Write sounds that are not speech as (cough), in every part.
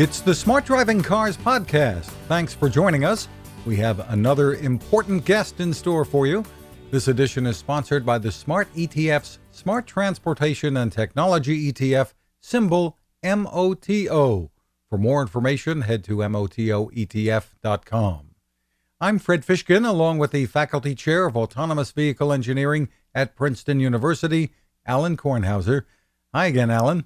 It's the Smart Driving Cars podcast. Thanks for joining us. We have another important guest in store for you. This edition is sponsored by the Smart ETF's Smart Transportation and Technology ETF, symbol MOTO. For more information, head to MOTOETF.com. I'm Fred Fishkin, along with the Faculty Chair of Autonomous Vehicle Engineering at Princeton University, Alan Kornhauser. Hi again, Alan.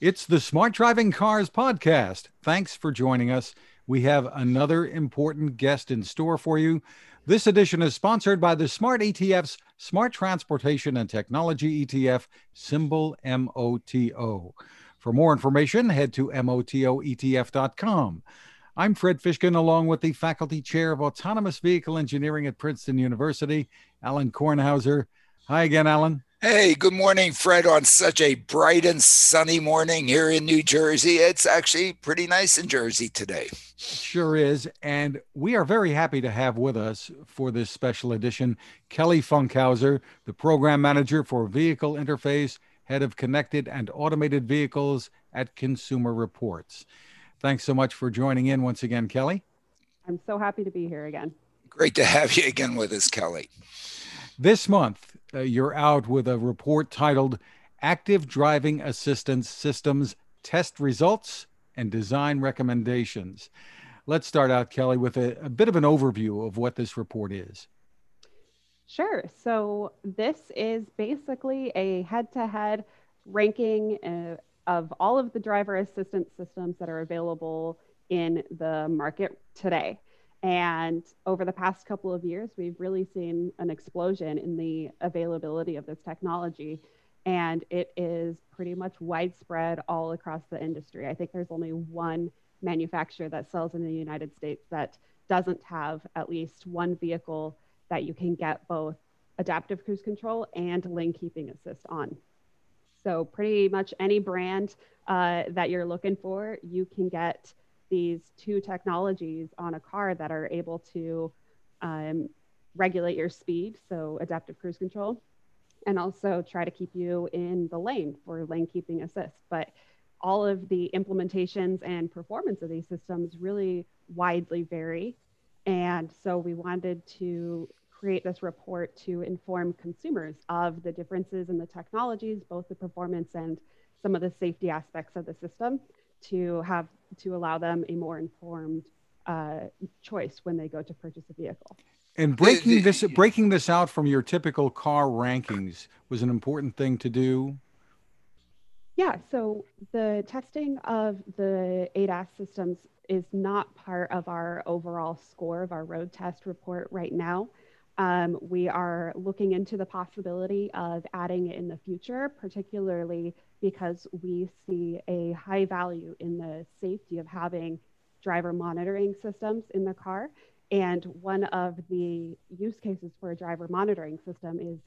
It's the Smart Driving Cars podcast. Thanks for joining us. We have another important guest in store for you. This edition is sponsored by the Smart ETF's Smart Transportation and Technology ETF, symbol MOTO. For more information, head to MOTOETF.com. I'm Fred Fishkin, along with the Faculty Chair of Autonomous Vehicle Engineering at Princeton University, Alan Kornhauser. Hi again, Alan. Hey, good morning, Fred, on such a bright and sunny morning here in New Jersey. It's actually pretty nice in Jersey today. Sure is. And we are very happy to have with us for this special edition Kelly Funkhouser, the Program Manager for Vehicle Interface, Head of Connected and Automated Vehicles at Consumer Reports. Thanks so much for joining in once again, Kelly. I'm so happy to be here again. Great to have you again with us, Kelly. This month, uh, you're out with a report titled Active Driving Assistance Systems Test Results and Design Recommendations. Let's start out, Kelly, with a, a bit of an overview of what this report is. Sure. So, this is basically a head to head ranking uh, of all of the driver assistance systems that are available in the market today. And over the past couple of years, we've really seen an explosion in the availability of this technology. And it is pretty much widespread all across the industry. I think there's only one manufacturer that sells in the United States that doesn't have at least one vehicle that you can get both adaptive cruise control and lane keeping assist on. So pretty much any brand uh, that you're looking for, you can get these two technologies on a car that are able to um, regulate your speed, so adaptive cruise control, and also try to keep you in the lane for lane keeping assist. But all of the implementations and performance of these systems really widely vary. And so we wanted to create this report to inform consumers of the differences in the technologies, both the performance and some of the safety aspects of the system to have to allow them a more informed uh, choice when they go to purchase a vehicle. And breaking this breaking this out from your typical car rankings was an important thing to do. Yeah, so the testing of the ADAS systems is not part of our overall score of our road test report right now. Um, we are looking into the possibility of adding it in the future, particularly because we see a high value in the safety of having driver monitoring systems in the car. And one of the use cases for a driver monitoring system is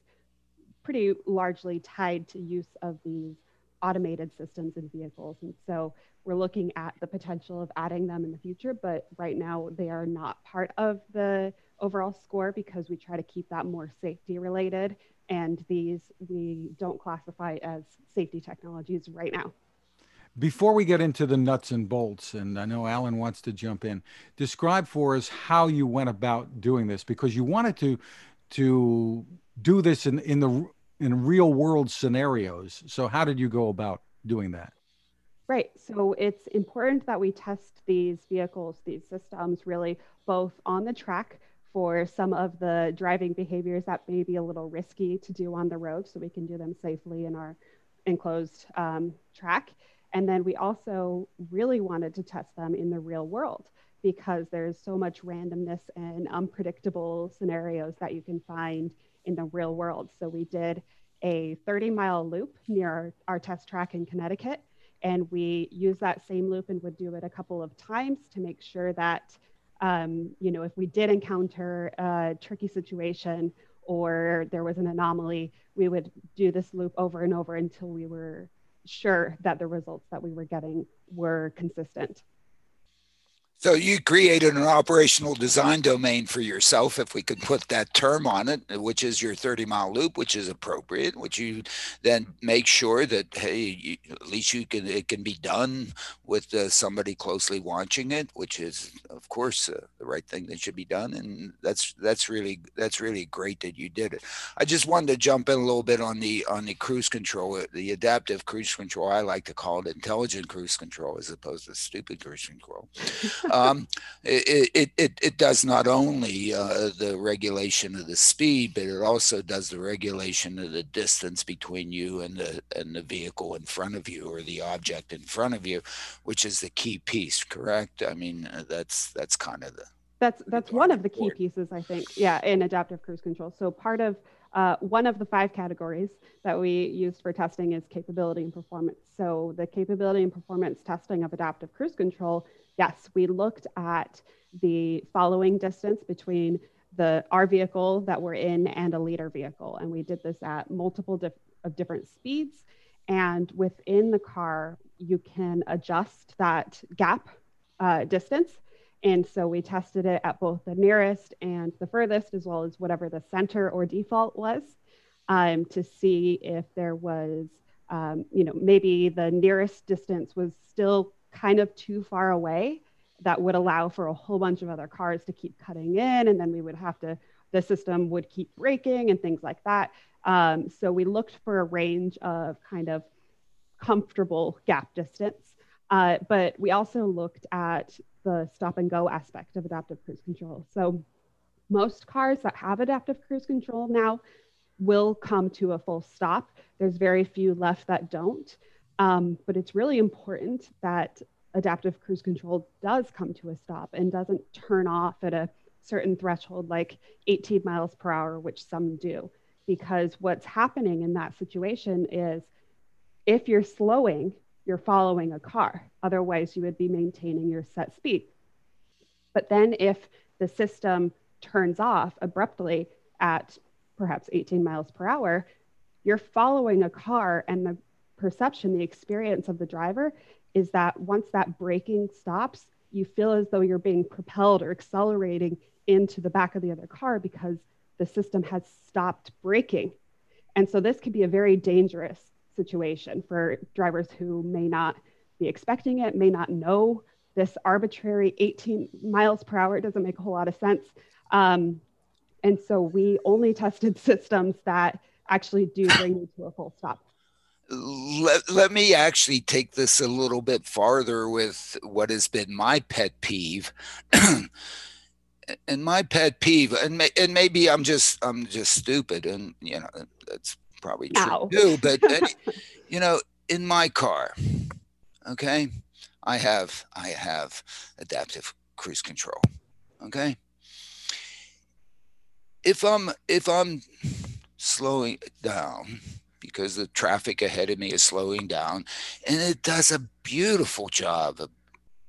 pretty largely tied to use of these automated systems in vehicles. And so we're looking at the potential of adding them in the future, but right now they are not part of the overall score because we try to keep that more safety related. And these we don't classify as safety technologies right now. Before we get into the nuts and bolts, and I know Alan wants to jump in, describe for us how you went about doing this because you wanted to to do this in, in the in real world scenarios. So how did you go about doing that? Right. So it's important that we test these vehicles, these systems really both on the track for some of the driving behaviors that may be a little risky to do on the road so we can do them safely in our enclosed um, track. And then we also really wanted to test them in the real world because there's so much randomness and unpredictable scenarios that you can find in the real world. So we did a 30 mile loop near our, our test track in Connecticut. And we used that same loop and would do it a couple of times to make sure that um, you know, if we did encounter a tricky situation or there was an anomaly, we would do this loop over and over until we were sure that the results that we were getting were consistent. So you created an operational design domain for yourself, if we could put that term on it, which is your 30 mile loop, which is appropriate, which you then make sure that, hey, you, at least you can, it can be done with uh, somebody closely watching it, which is of course uh, the right thing that should be done. And that's, that's really, that's really great that you did it. I just wanted to jump in a little bit on the, on the cruise control, uh, the adaptive cruise control. I like to call it intelligent cruise control as opposed to stupid cruise control (laughs) um, it, it, it, it, does not only uh, the regulation of the speed, but it also does the regulation of the distance between you and the and the vehicle in front of you or the object in front of you, which is the key piece. Correct? I mean, uh, that's that's kind of the that's that's one of the key pieces, I think. Yeah, in adaptive cruise control. So part of uh, one of the five categories that we used for testing is capability and performance. So the capability and performance testing of adaptive cruise control yes, we looked at the following distance between the our vehicle that we're in and a leader vehicle, and we did this at multiple of different speeds. And within the car, you can adjust that gap uh, distance. And so we tested it at both the nearest and the furthest, as well as whatever the center or default was, um, to see if there was, um, you know, maybe the nearest distance was still kind of too far away that would allow for a whole bunch of other cars to keep cutting in and then we would have to the system would keep braking and things like that. Um, so we looked for a range of kind of comfortable gap distance. Uh, but we also looked at the stop and go aspect of adaptive cruise control. So most cars that have adaptive cruise control now will come to a full stop. There's very few left that don't um, but it's really important that adaptive cruise control does come to a stop and doesn't turn off at a certain threshold like 18 miles per hour, which some do. Because what's happening in that situation is if you're slowing, you're following a car. Otherwise, you would be maintaining your set speed. But then if the system turns off abruptly at perhaps 18 miles per hour, you're following a car and the perception, the experience of the driver is that once that braking stops, you feel as though you're being propelled or accelerating into the back of the other car because the system has stopped braking. And so this could be a very dangerous situation for drivers who may not be expecting it, may not know this arbitrary 18 miles per hour. Doesn't make a whole lot of sense. Um, and so we only (laughs) tested systems that actually do bring you to a full stop let, let me actually take this a little bit farther with what has been my pet peeve (clears throat) and my pet peeve and, may, and maybe i'm just i'm just stupid and you know that's probably true Ow. too but (laughs) you know in my car okay i have i have adaptive cruise control okay if i'm if i'm slowing down because the traffic ahead of me is slowing down. And it does a beautiful job of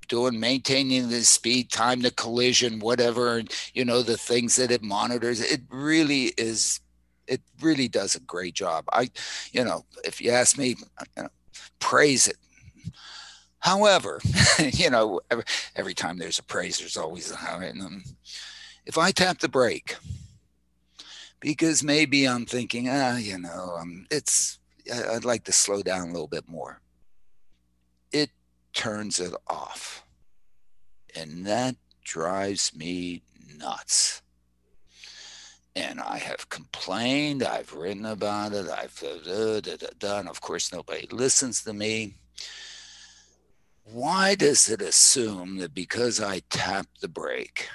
doing maintaining the speed, time to collision, whatever, and you know, the things that it monitors. It really is it really does a great job. I, you know, if you ask me, you know, praise it. However, (laughs) you know, every, every time there's a praise, there's always a how. And um, if I tap the brake, because maybe I'm thinking, ah, you know, um, it's I'd like to slow down a little bit more. It turns it off, and that drives me nuts. And I have complained, I've written about it, I've done. Of course, nobody listens to me. Why does it assume that because I tap the brake,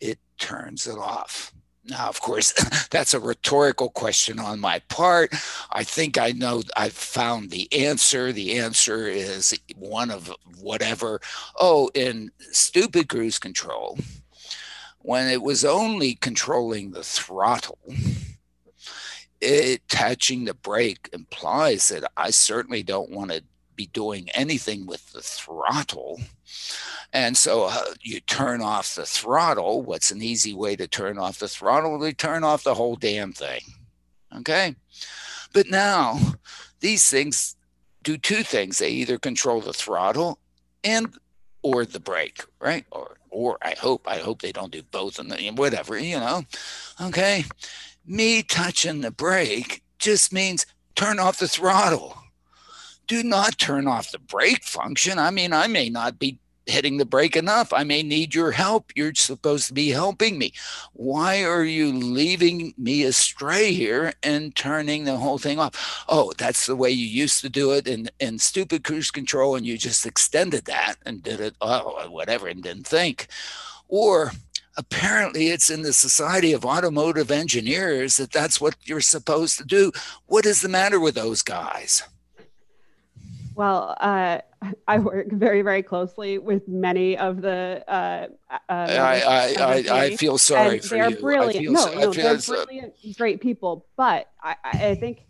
it turns it off? Now, of course, (laughs) that's a rhetorical question on my part. I think I know I've found the answer. The answer is one of whatever. Oh, in stupid cruise control, when it was only controlling the throttle, it, touching the brake implies that I certainly don't want to be doing anything with the throttle. And so uh, you turn off the throttle. What's an easy way to turn off the throttle? We turn off the whole damn thing. Okay. But now these things do two things they either control the throttle and or the brake, right? Or or I hope I hope they don't do both and whatever, you know. Okay. Me touching the brake just means turn off the throttle. Do not turn off the brake function. I mean, I may not be hitting the brake enough. I may need your help. You're supposed to be helping me. Why are you leaving me astray here and turning the whole thing off? Oh, that's the way you used to do it in, in stupid cruise control, and you just extended that and did it, oh, whatever, and didn't think. Or apparently it's in the society of automotive engineers that that's what you're supposed to do. What is the matter with those guys? Well, uh, (laughs) I work very, very closely with many of the. Uh, uh, I, I, I, I, feel sorry for they're you. Brilliant. No, no, they're brilliant, great people. But I, I think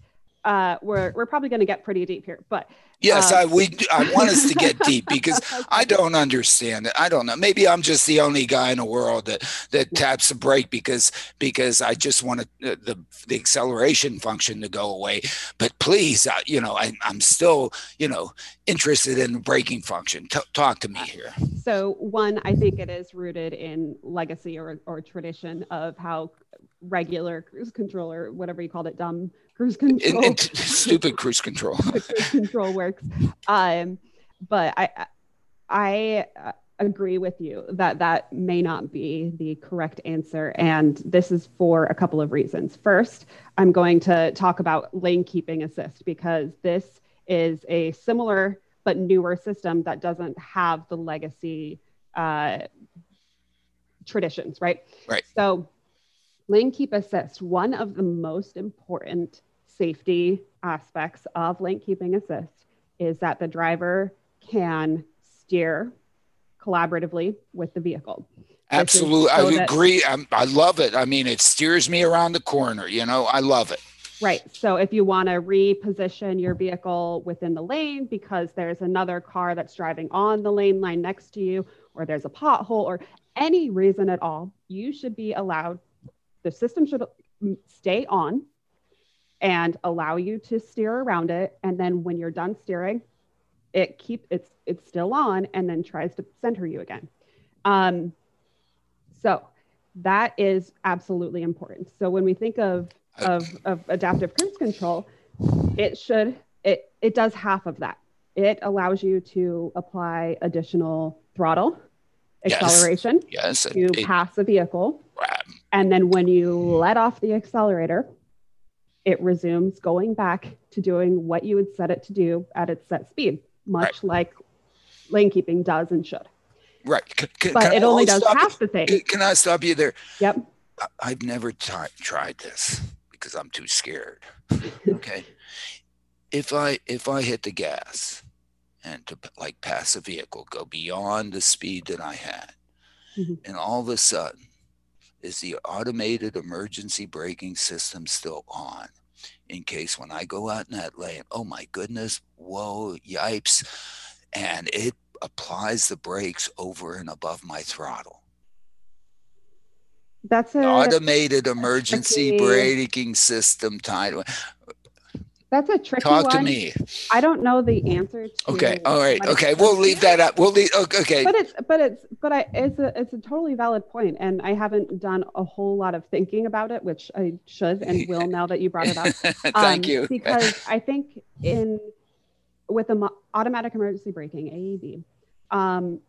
uh, we're we're probably going to get pretty deep here. But Yes, um, I we I want us to get (laughs) deep because. I don't understand it. I don't know. Maybe I'm just the only guy in the world that that taps a brake because because I just want uh, the the acceleration function to go away. But please, uh, you know, I, am still you know interested in the braking function. T- talk to me here. So one, I think it is rooted in legacy or or tradition of how regular cruise control or whatever you called it, dumb cruise control. And, (laughs) and stupid cruise control. (laughs) cruise control works. Um, but I, I agree with you that that may not be the correct answer. And this is for a couple of reasons. First, I'm going to talk about lane keeping assist because this is a similar but newer system that doesn't have the legacy uh, traditions, right? Right. So, lane keep assist, one of the most important safety aspects of lane keeping assist is that the driver can steer collaboratively with the vehicle. Absolutely. So I agree. I'm, I love it. I mean, it steers me around the corner. You know, I love it. Right. So if you want to reposition your vehicle within the lane because there's another car that's driving on the lane line next to you, or there's a pothole, or any reason at all, you should be allowed, the system should stay on and allow you to steer around it. And then when you're done steering, it keep it's it's still on and then tries to center you again. Um, so that is absolutely important. So when we think of of, of adaptive cruise control, it should it it does half of that. It allows you to apply additional throttle, acceleration yes, yes. to it, pass the vehicle. And then when you let off the accelerator, it resumes going back to doing what you would set it to do at its set speed, much right. like lane keeping does and should. Right. Can, can, but can it only does half you? the thing. Can, I stop you there? Yep. I, have never t- tried this because I'm too scared. (laughs) okay. if I if I hit the gas and to like pass a vehicle, go beyond the speed that I had, mm-hmm. and all of a sudden is the automated emergency braking system still on in case when I go out in that lane, oh my goodness, whoa, yipes, and it applies the brakes over and above my throttle. That's an automated emergency braking system tied. That's a tricky Talk one. to me. I don't know the answer to. Okay. All right. Okay. We'll leave that up. We'll leave. Okay. But it's but it's but I it's a it's a totally valid point, and I haven't done a whole lot of thinking about it, which I should and will (laughs) now that you brought it up. (laughs) Thank um, you. Because (laughs) I think in with the automatic emergency braking AEB, um,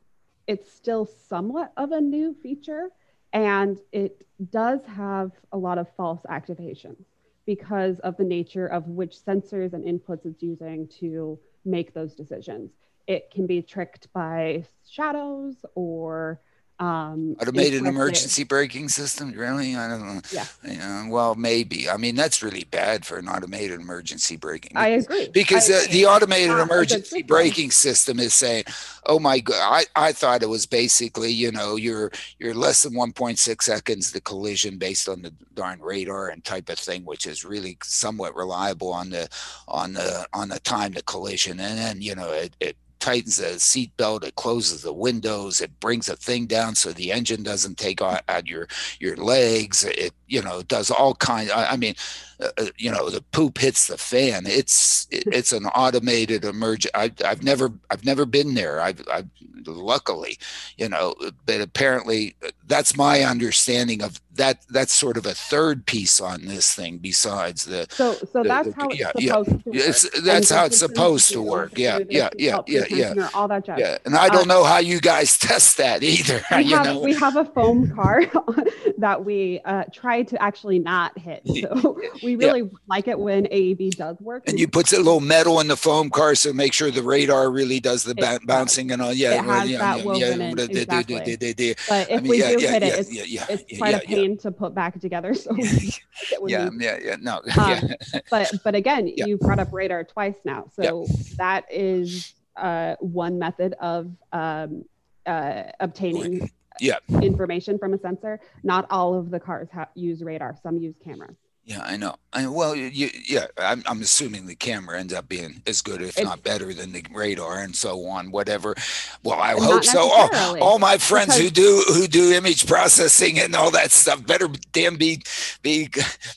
it's still somewhat of a new feature, and it does have a lot of false activations because of the nature of which sensors and inputs it's using to make those decisions. It can be tricked by shadows or um, automated emergency braking system? Really? I don't know. Yeah. You know, well maybe. I mean that's really bad for an automated emergency braking. I agree. Because I uh, the automated emergency braking system is saying oh my god I, I thought it was basically you know you're you're less than 1.6 seconds the collision based on the darn radar and type of thing which is really somewhat reliable on the on the on the time to collision and then you know it, it tightens the seat belt, it closes the windows, it brings a thing down so the engine doesn't take on, out your your legs. It you know does all kinds. I, I mean, uh, you know, the poop hits the fan. It's (laughs) it's an automated emergent. I, I've never I've never been there. I've, I've luckily, you know, but apparently uh, that's my understanding of that. That's sort of a third piece on this thing besides the. So, so the- that's the- how it's yeah, supposed yeah. to work. It's, that's And how it's supposed to work. Yeah, yeah, yeah, yeah, yeah. All that jazz. Yeah, and I don't Uh, know how you guys (laughs) test that either. We you have, know, we have a foam (laughs) car that we uh, try to actually not hit. So we really like it when AEB does work. and you put a little metal in the foam car so make sure the radar really does the ba- bouncing and all. Yeah, It has yeah, that yeah, woven yeah, in, exactly. but I if mean, we yeah, do yeah, hit yeah, it, it's, yeah, yeah, it's yeah, quite yeah, a pain to put back together. (laughs) So Yeah, yeah, yeah, yeah, no, (laughs) Um, but but again, Yeah. you brought up radar twice now, Yeah. so that is uh, one method of um, uh, obtaining Yeah. information from a sensor. Not all of the cars ha- use radar; some use cameras. Yeah. I know. I, well, you, yeah. I'm, I'm assuming the camera ends up being as good, if not better, than the radar and so on. Whatever. Well, I hope so. All, all my friends who do who do image processing and all that stuff better damn be be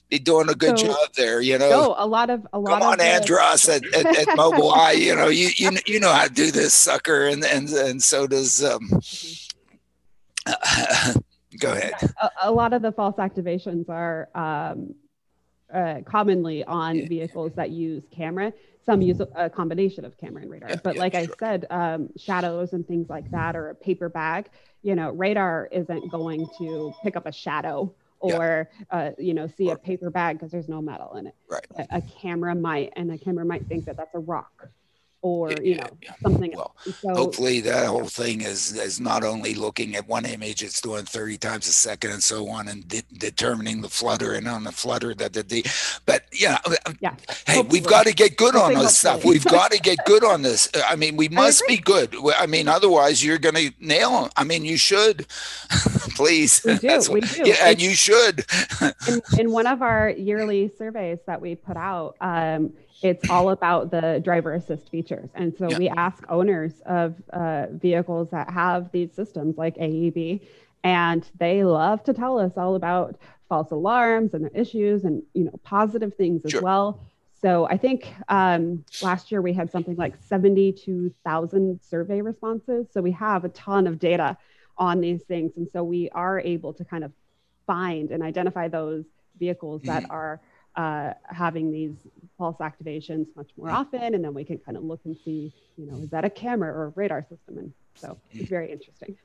be doing a good So- job there. You know. No, a lot of a lot Come on, Andros at, at, at Mobileye. (laughs) You know, you, you you know how to do this, sucker, and and and so does. Um, (laughs) go ahead. a, a lot of the false activations are um, uh, commonly on Yeah. vehicles that use camera. Some use a, combination of camera and radar. Yeah, but yeah, like sure. I said, um, shadows and things like that, or a paper bag, you know, radar isn't going to pick up a shadow Yeah. or, uh, you know, see Or- a paper bag because there's no metal in it. Right. A, a camera might, and a camera might think that that's a rock or, you know, something Well. So, Hopefully, that whole thing is is not only looking at one image; it's doing thirty times a second and so on, and de- determining the flutter and on the flutter that the, the but yeah. Uh, um, yeah. Hey, we've got to get good I on this stuff. We've got to get good (laughs) on this. Uh, I mean, we must be good. I mean, otherwise, you're going to nail 'em. I mean, you should. (laughs) Please. We do, That's we what- do. Yeah, and It's- you should. (laughs) in, in one of our yearly surveys that we put out, um, it's all about the driver assist features. And so Yeah. we ask owners of uh, vehicles that have these systems like AEB, and they love to tell us all about false alarms and the issues and you know positive things as Sure. well. So I think um, last year we had something like 72,000 survey responses. So we have a ton of data on these things, and so we are able to kind of find and identify those vehicles that are uh, having these false activations much more often, and then we can kind of look and see, you know, is that a camera or a radar system? And so it's very interesting.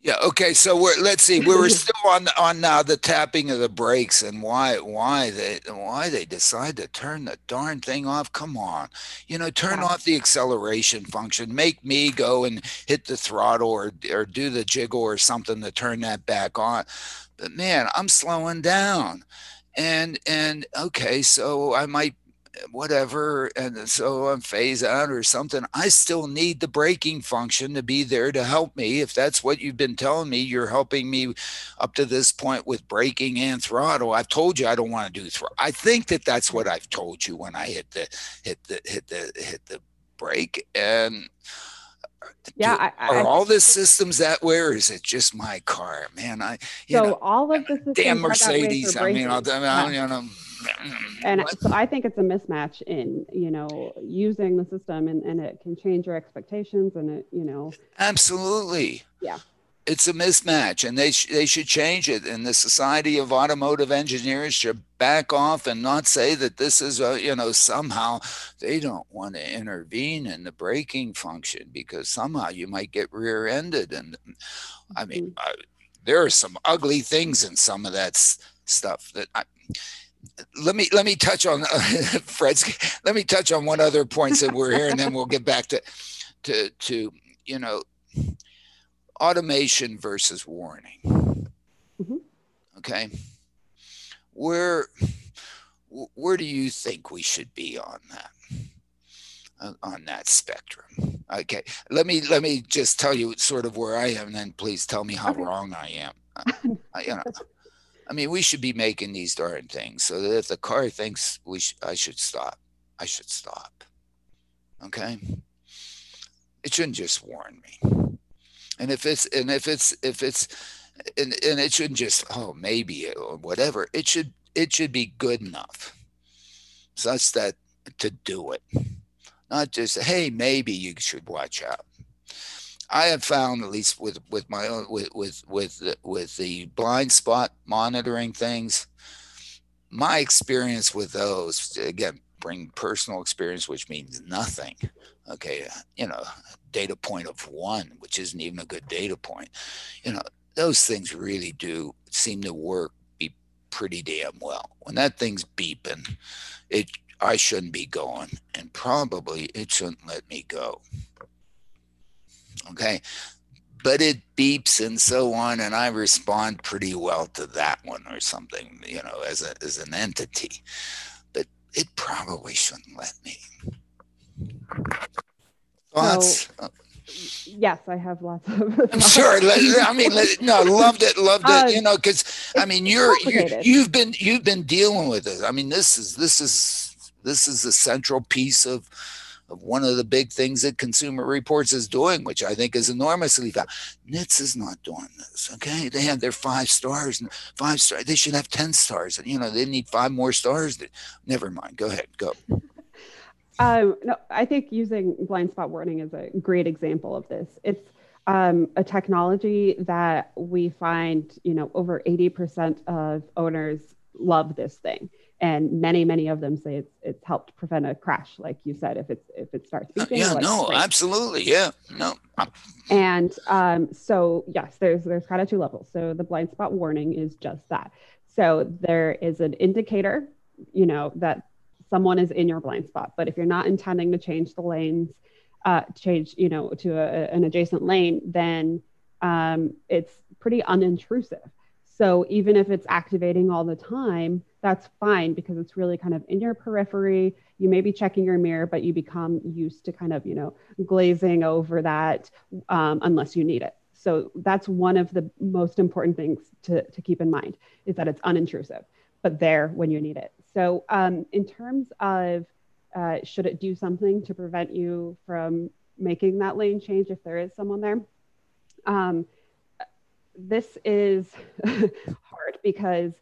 Yeah. Okay. So we're let's see. We were still on on now the tapping of the brakes and why why they why they decide to turn the darn thing off. Come on, you know, turn Yeah. off the acceleration function. Make me go and hit the throttle or or do the jiggle or something to turn that back on. But man, I'm slowing down, and and okay, so I might whatever and so i'm phase out or something i still need the braking function to be there to help me. If that's what you've been telling me you're helping me up to this point with braking and throttle i've told you i don't want to do throttle i think that that's what i've told you when i hit the hit the hit the hit the brake and Yeah, do- I, I, are all the systems that way or is it just my car man i you so know all of the damn are that way for mercedes i mean I'll, braking. I, Yeah. you know mm, and what? so I think it's a mismatch in you know using the system, and, and it can change your expectations, and it you know Absolutely. Yeah. It's a mismatch, and they sh- they should change it. And the Society of Automotive Engineers should back off and not say that this is a you know somehow they don't want to intervene in the braking function because somehow you might get rear-ended. And I mean, uh, there are some ugly things in some of that s- stuff that I. Let me let me touch on (laughs) Fred's. Let me touch on one other point that we're here, and then we'll get back to to to you know automation versus warning. Mhm. okay. Where where do you think we should be on that? Uh, on that spectrum? Okay. Let me let me just tell you sort of where i am and then please tell me how Okay. wrong i am. (laughs) Uh, I- you know i mean we should be making these darn things so that if the car thinks we sh- i should stop. I should stop. Okay? It shouldn't just warn me and if it's and if it's if it's and, and it shouldn't just oh maybe or whatever it should it should be good enough. Such that to do it. Not just hey maybe you should watch out. I have found at least with with my own with with with the, with the blind spot monitoring things, my experience with those again bring personal experience, which means nothing. Okay, you know, data point of one, which isn't even a good data point. You know, those things really do seem to work be pretty damn well. When that thing's beeping, it I shouldn't be going, and probably it shouldn't let me go. Okay, but it beeps and so on, and I respond pretty well to that one or something, you know, as a as an entity. But it probably shouldn't let me. Thoughts? So, yes, I have lots of. I'm sure. I mean, no, loved it, loved it. Uh, you know, because I mean, you're you, you've been you've been dealing with it. I mean, this is this is this is a central piece of of one of the big things that Consumer Reports is doing, which I think is enormously valuable. NHTSA is not doing this. Okay, they have their five stars and five stars. They should have ten stars, and you know they need five more stars. Never mind. Go ahead. Go. Um, no, I think using blind spot warning is a great example of this. It's um, a technology that we find, you know, over 80% of owners love this thing. And many, many of them say it's it's helped prevent a crash, like you said, if it's if it starts beeping. yeah, like no, absolutely, yeah, no. And um, so yes, there's there's kind of two levels. So the blind spot warning is just that. So there is an indicator, you know, that someone is in your blind spot. But if you're not intending to change the lanes, uh, change, you know, to a, an adjacent lane, then um, it's pretty unintrusive. So even if it's activating all the time, that's fine because it's really kind of in your periphery. You may be checking your mirror, but you become used to kind of, you know, glazing over that um, unless you need it. So that's one of the most important things to, to keep in mind is that it's unintrusive, but there when you need it. So, um, in terms of uh, should it do something to prevent you from making that lane change if there is someone there? Um, this is (laughs) hard because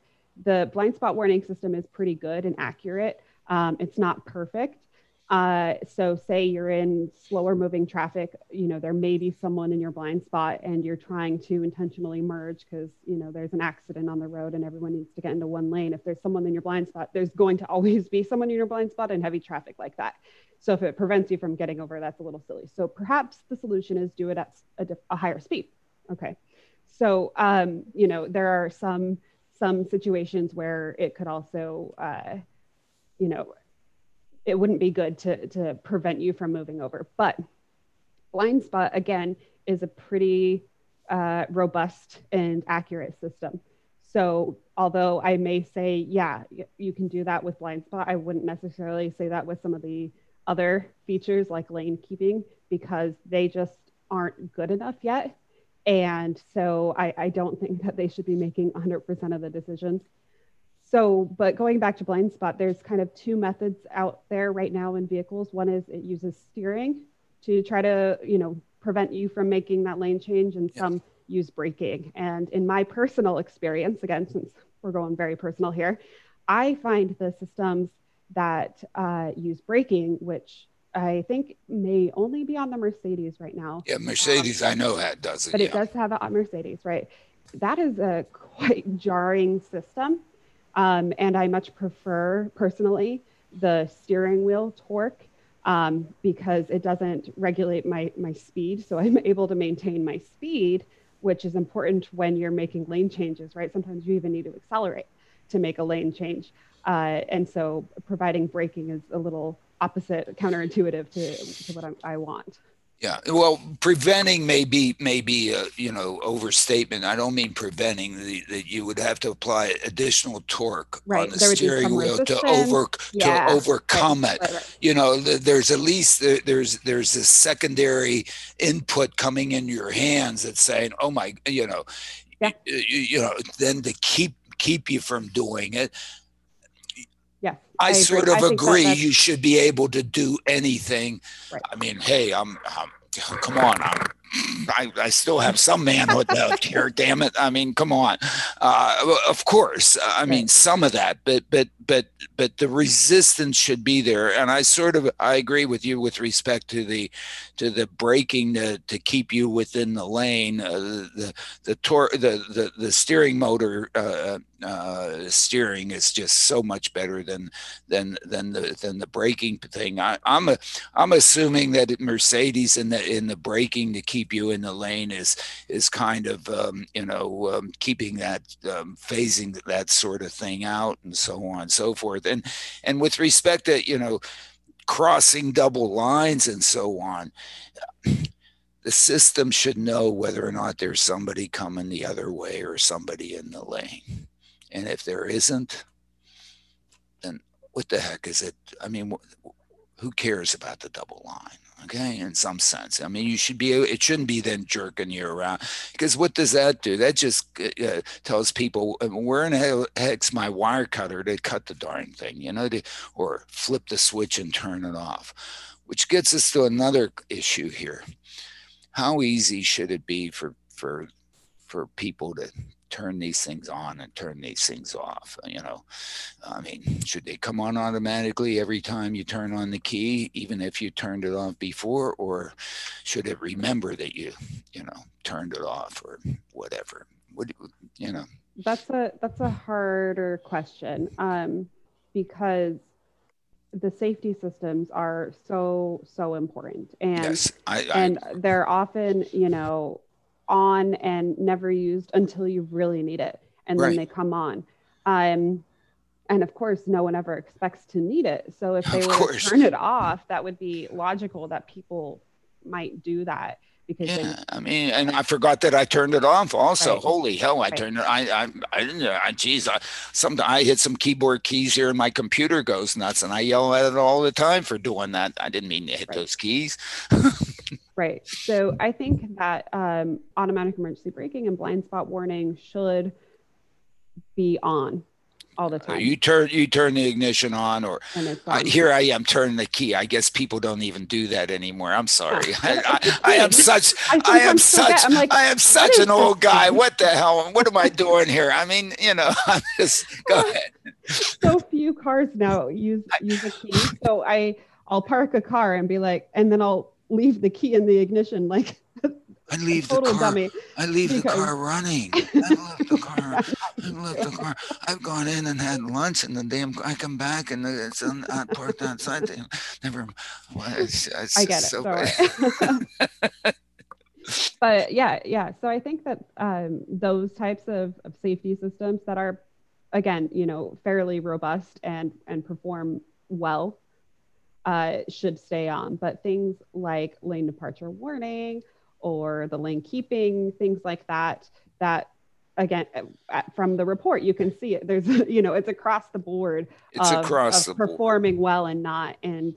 the blind spot warning system is pretty good and accurate. Um, it's not perfect, uh, so say you're in slower moving traffic, you know, there may be someone in your blind spot and you're trying to intentionally merge because, you know, there's an accident on the road and everyone needs to get into one lane. If there's someone in your blind spot, there's going to (laughs) always be someone in your blind spot in heavy traffic like that. So if it prevents you from getting over, that's a little silly. So perhaps the solution is do it at a, a higher speed. Okay. So, um, you know, there are some, some situations where it could also, uh, you know, it wouldn't be good to, to prevent you from moving over. But blind spot, again, is a pretty uh, robust and accurate system. So, although I may say, yeah, you can do that with blind spot, I wouldn't necessarily say that with some of the other features like lane keeping because they just aren't good enough yet. And so I, I don't think that they should be making 100% of the decisions. So, but going back to blind spot, there's kind of two methods out there right now in vehicles. One is it uses steering to try to, you know, prevent you from making that lane change, and yeah. some use braking. And in my personal experience, again, since we're going very personal here, I find the systems that uh, use braking, which I think may only be on the Mercedes right now. Yeah, Mercedes, um, I know that does it. But yeah. it does have it on Mercedes, right? That is a quite jarring system um, and I much prefer personally the steering wheel torque um, because it doesn't regulate my, my speed. So I'm able to maintain my speed, which is important when you're making lane changes, right? Sometimes you even need to accelerate to make a lane change. Uh, and so providing braking is a little opposite, counterintuitive to, to what I, I want. Yeah, well, preventing may be may be a you know overstatement. I don't mean preventing that you would have to apply additional torque right. on the there steering wheel resistance. to over yeah. to overcome right. it. Right, you know, there's at least there's there's a secondary input coming in your hands that's saying, "Oh my," you know, yeah. you, you know, then to keep keep you from doing it. I, I sort of I agree. You should be able to do anything. Right. I mean, hey, I'm, I'm come on, I'm I, I still have some manhood left here. Damn it! I mean, come on. Uh, of course, I mean some of that, but but but but the resistance should be there. And I sort of I agree with you with respect to the to the braking to, to keep you within the lane. Uh, the the tor- the, the the steering motor uh, uh, steering is just so much better than than than the than the braking thing. I, I'm a I'm assuming that Mercedes in the in the braking to keep you in the lane is is kind of um, you know um, keeping that um, phasing that sort of thing out and so on and so forth. And and with respect to you know crossing double lines and so on. (clears throat) The system should know whether or not there's somebody coming the other way or somebody in the lane. And if there isn't, then what the heck is it? I mean, who cares about the double line? Okay in some sense. I mean you should be it shouldn't be then jerking you around because what does that do? That just uh, uh tells people uh, where in the heck's my wire cutter to cut the darn thing you know to, or flip the switch and turn it off. Which gets us to another issue here. How easy should it be for for for people to turn these things on and turn these things off you know? I mean should they come on automatically every time you turn on the key even if you turned it off before? Or should it remember that you you know turned it off or whatever? What you know? That's a that's a harder question um because the safety systems are so so important. And yes, I, I, and they're often you know on and never used until you really need it and right. then they come on um, and of course no one ever expects to need it so if they were to turn it off that would be logical that people might do that because yeah, they, I mean, and I forgot that I turned it off. Also, right. holy hell, I right. turned it. I, I, I didn't. I, geez, I, some I hit some keyboard keys here, and my computer goes nuts, and I yell at it all the time for doing that. I didn't mean to hit right. those keys. (laughs) right. So I think that um, automatic emergency braking and blind spot warning should be on all the time. You turn you turn the ignition on, or I, here I am turning the key. I guess people don't even do that anymore. I'm sorry. (laughs) I, I, I, am such I, am such like, I am such an old guy. What the hell? What am I doing here? I mean, you know, (laughs) I'm just go ahead. So few cars now use use a key. So I I'll park a car and be like, and then I'll leave the key in the ignition like (laughs) I leave the car. Dummy. I leave because... the car running. (laughs) I left the car. I left the car. I've gone in and had lunch, and the damn I come back and it's on, uh, parked outside. Never. Well, it's, it's I get so it. (laughs) but yeah, yeah. So I think that um, those types of, of safety systems that are, again, you know, fairly robust and and perform well uh, should stay on. But things like lane departure warning or the lane keeping, things like that, that again from the report you can see it. There's (laughs) you know it's across the board it's of, across of performing board. well and not. And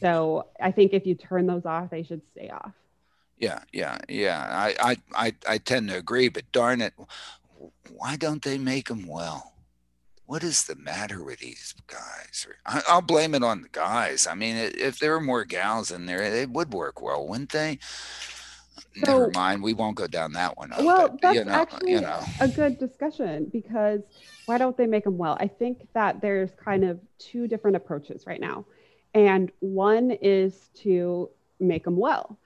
so i think if you turn those off they should stay off. Yeah yeah yeah. I i i, I tend to agree but darn it why don't they make them well what is the matter with these guys I, will blame it on the guys i mean if there were more gals in there it would work well wouldn't they so, never mind. We won't go down that one. Well, but, that's you know, actually you know. a good discussion because why don't they make them well? I think that there's kind of two different approaches right now, and one is to make them well,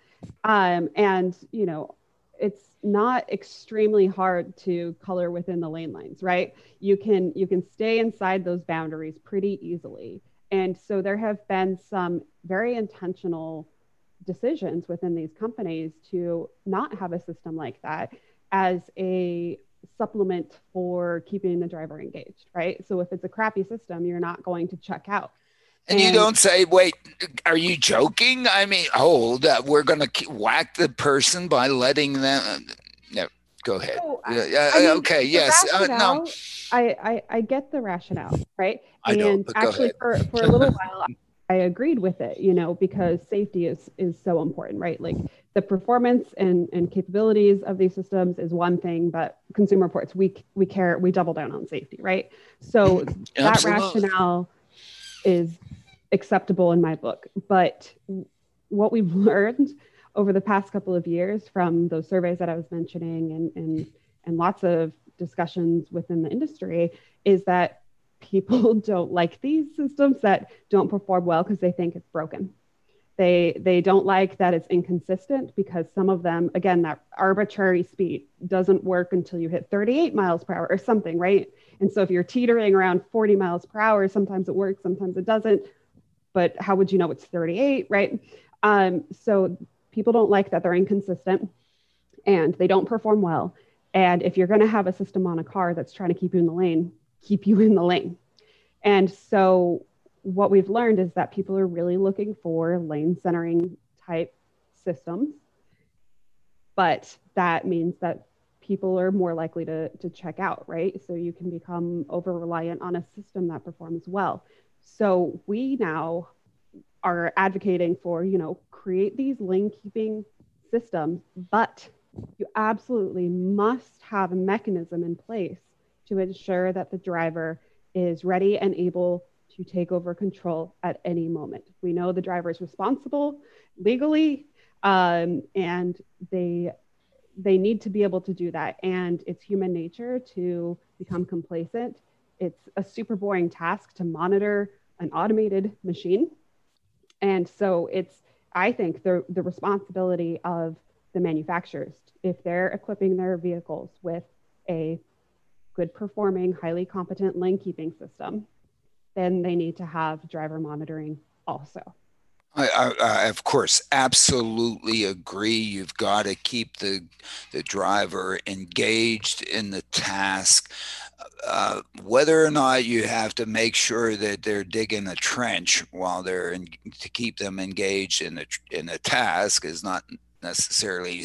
um, and you know, it's not extremely hard to color within the lane lines, right? You can you can stay inside those boundaries pretty easily, and so there have been some very intentional decisions within these companies to not have a system like that as a supplement for keeping the driver engaged, right? So if it's a crappy system, you're not going to check out. And, and you don't say, wait, are you joking? I mean, hold, uh, we're going to whack the person by letting them. No, go ahead. So, yeah, I mean, okay, yes. Uh, no. I, I, I get the rationale, right? I and actually, for, for a little while, I agreed with it, you know, because safety is is so important, right? Like the performance and, and capabilities of these systems is one thing, but consumer reports, we we care, we double down on safety, right? So that rationale is acceptable in my book. But what we've (laughs) learned over the past couple of years from those surveys that I was mentioning and, and, and lots of discussions within the industry is that people (laughs) don't like these systems that don't perform well because they think it's broken. They, they don't like that it's inconsistent because some of them, again, that arbitrary speed doesn't work until you hit 38 miles per hour or something, right? And so if you're teetering around 40 miles per hour, sometimes it works, sometimes it doesn't. But how would you know it's 38, right? Um, so people don't like that they're inconsistent and they don't perform well. And if you're going to have a system on a car that's trying to keep you in the lane, keep you in the lane. And so what we've learned is that people are really looking for lane centering type systems. But that means that people are more likely to, to check out, right? So you can become over reliant on a system that performs well. So we now are advocating for, you know, create these lane keeping systems, but you absolutely must have a mechanism in place to ensure that the driver is ready and able to take over control at any moment. We know the driver is responsible legally, um, and they they need to be able to do that. And it's human nature to become complacent. It's a super boring task to monitor an automated machine, and so it's I think the the responsibility of the manufacturers if they're equipping their vehicles with a good performing, highly competent lane keeping system, then they need to have driver monitoring also. I, I, I, of course absolutely agree. You've got to keep the the driver engaged in the task. Uh, whether or not you have to make sure that they're digging a trench while they're in, to keep them engaged in the in the task is not necessarily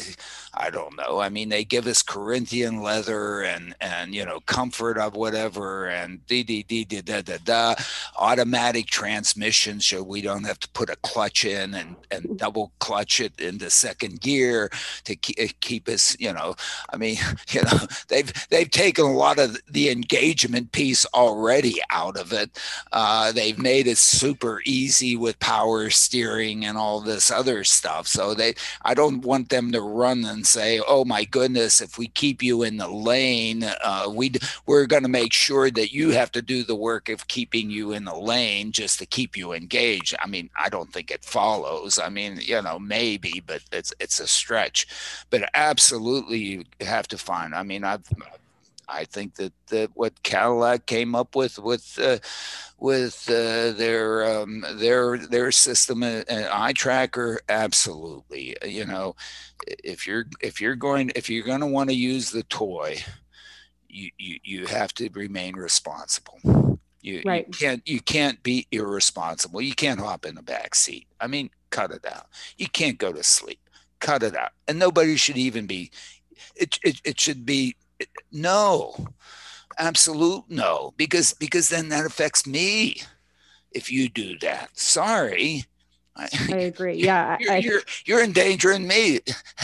i don't know. I mean they give us corinthian leather and and you know comfort of whatever and d d d d da da da. Automatic transmission so we don't have to put a clutch in and and double clutch it into second gear to keep, eh, keep us you know. I mean (laughs) you know they've they've taken a lot of the engagement piece already out of it. Uh, they've made it super easy with power steering and all this other stuff. So they i don't don't want them to run and say, "Oh my goodness, if we keep you in the lane, uh, we we're going to make sure that you have to do the work of keeping you in the lane just to keep you engaged." I mean, I don't think it follows. I mean, you know, maybe, but it's it's a stretch. But absolutely, you have to find. I mean, I've I think that, that what Cadillac came up with with uh, with uh, their um, their their system and uh, eye tracker absolutely. You know if you're if you're going if you're going to want to use the toy you, you you have to remain responsible. You, right. you can't you can't be irresponsible. You can't hop in the back seat. I mean cut it out. You can't go to sleep. Cut it out. And nobody should even be it, it, it should be no absolute no because because then that affects me if you do that sorry I, I (laughs) agree. Yeah, you're, I, you're, you're endangering me.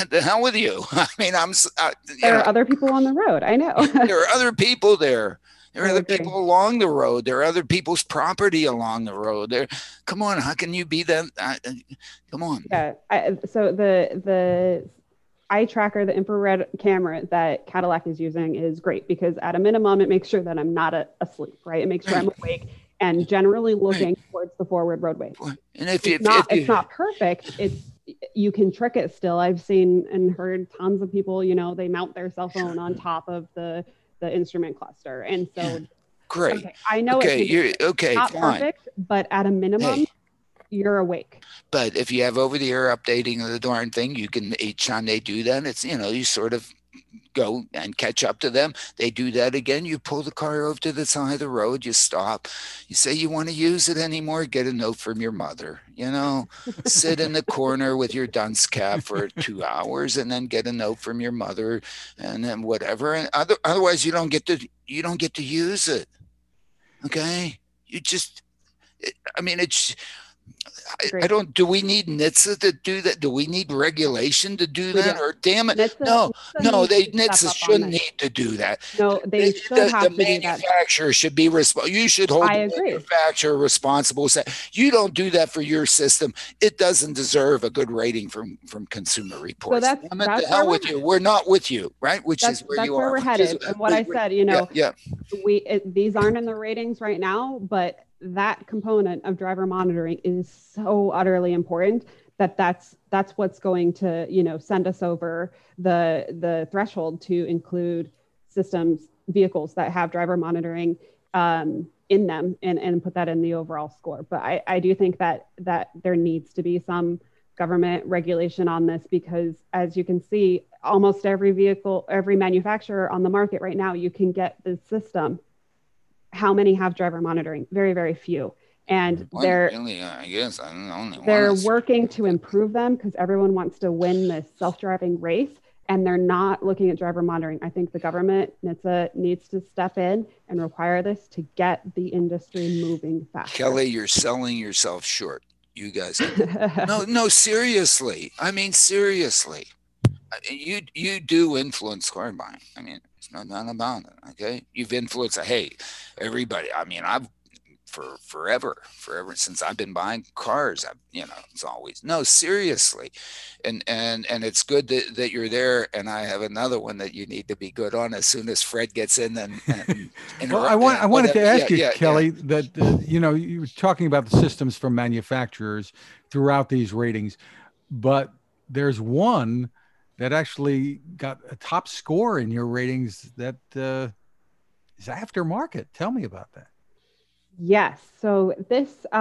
The hell with you. (laughs) I mean, I'm. Uh, there know, are other people on the road. I know. (laughs) there are other people there. There are other agree. people along the road. There are other people's property along the road. There, come on. How can you be that? Uh, come on. Yeah. I, so the the eye tracker, the infrared camera that Cadillac is using is great because at a minimum, it makes sure that I'm not a, asleep, right? It makes sure I'm awake and generally looking towards the forward roadway. And if, it's, not, if it's not perfect, it's you can trick it still. I've seen and heard tons of people, you know, they mount their cell phone on top of the the instrument cluster, and so great. Okay, I know okay, you're okay, not fine. perfect, but at a minimum. Hey you're awake. But if you have over the air updating of the darn thing, you can eh, each time they do that, it's you know, you sort of go and catch up to them. They do that again. You pull the car over to the side of the road, you stop. You say you want to use it anymore, get a note from your mother. You know, sit in the corner with your dunce cap for two hours and then get a note from your mother and then whatever. And other, otherwise you don't get to you don't get to use it. Okay? You just eh, I mean it's I, I, don't. Do we need NHTSA to do that? Do we need regulation to do We that? Or damn it, NHTSA no, NHTSA no. They NHTSA shouldn't need to do that. No, they The- should the, have the to do that. manufacturer should be responsible. You should hold I the agree. manufacturer responsible. Say you don't do that for your system. It doesn't deserve a good rating from from Consumer Reports. that's- Damn it, that's the hell with we're- you. We're not with you, right? Which That's, is where you where are. we're which is- headed. (laughs) And what I said, you know, yeah, we it, these aren't in the ratings right now, but that component of driver monitoring is so utterly important that that's that's what's going to you know send us over the the threshold to include systems vehicles that have driver monitoring um, in them and, and put that in the overall score. But I, I do think that that there needs to be some government regulation on this because as you can see, almost every vehicle, every manufacturer on the market right now, you can get the system. How many have driver monitoring? Very, very few. And they're really, I guess I only they're working to improve them because everyone wants to win this self-driving race and they're not looking at driver monitoring. I think the government NHTSA needs to step in and require this to get the industry moving faster. Kelly, you're selling yourself short. You guys (laughs) no, no, seriously. I mean, seriously. You you do influence car buying. I mean, no none about it. Okay, you've influenced. Hey, everybody. I mean, I've for forever, forever since I've been buying cars. I've you know, it's always no, seriously, and and and it's good that, that you're there. And I have another one that you need to be good on as soon as Fred gets in. And, and (laughs) Well, I want I wanted to ask Yeah, you, yeah, yeah. Kelly, that uh, you know you were talking about the systems from manufacturers throughout these ratings, but there's one that actually got a top score in your ratings that uh, is aftermarket. Tell me about that. Yes. So this, uh,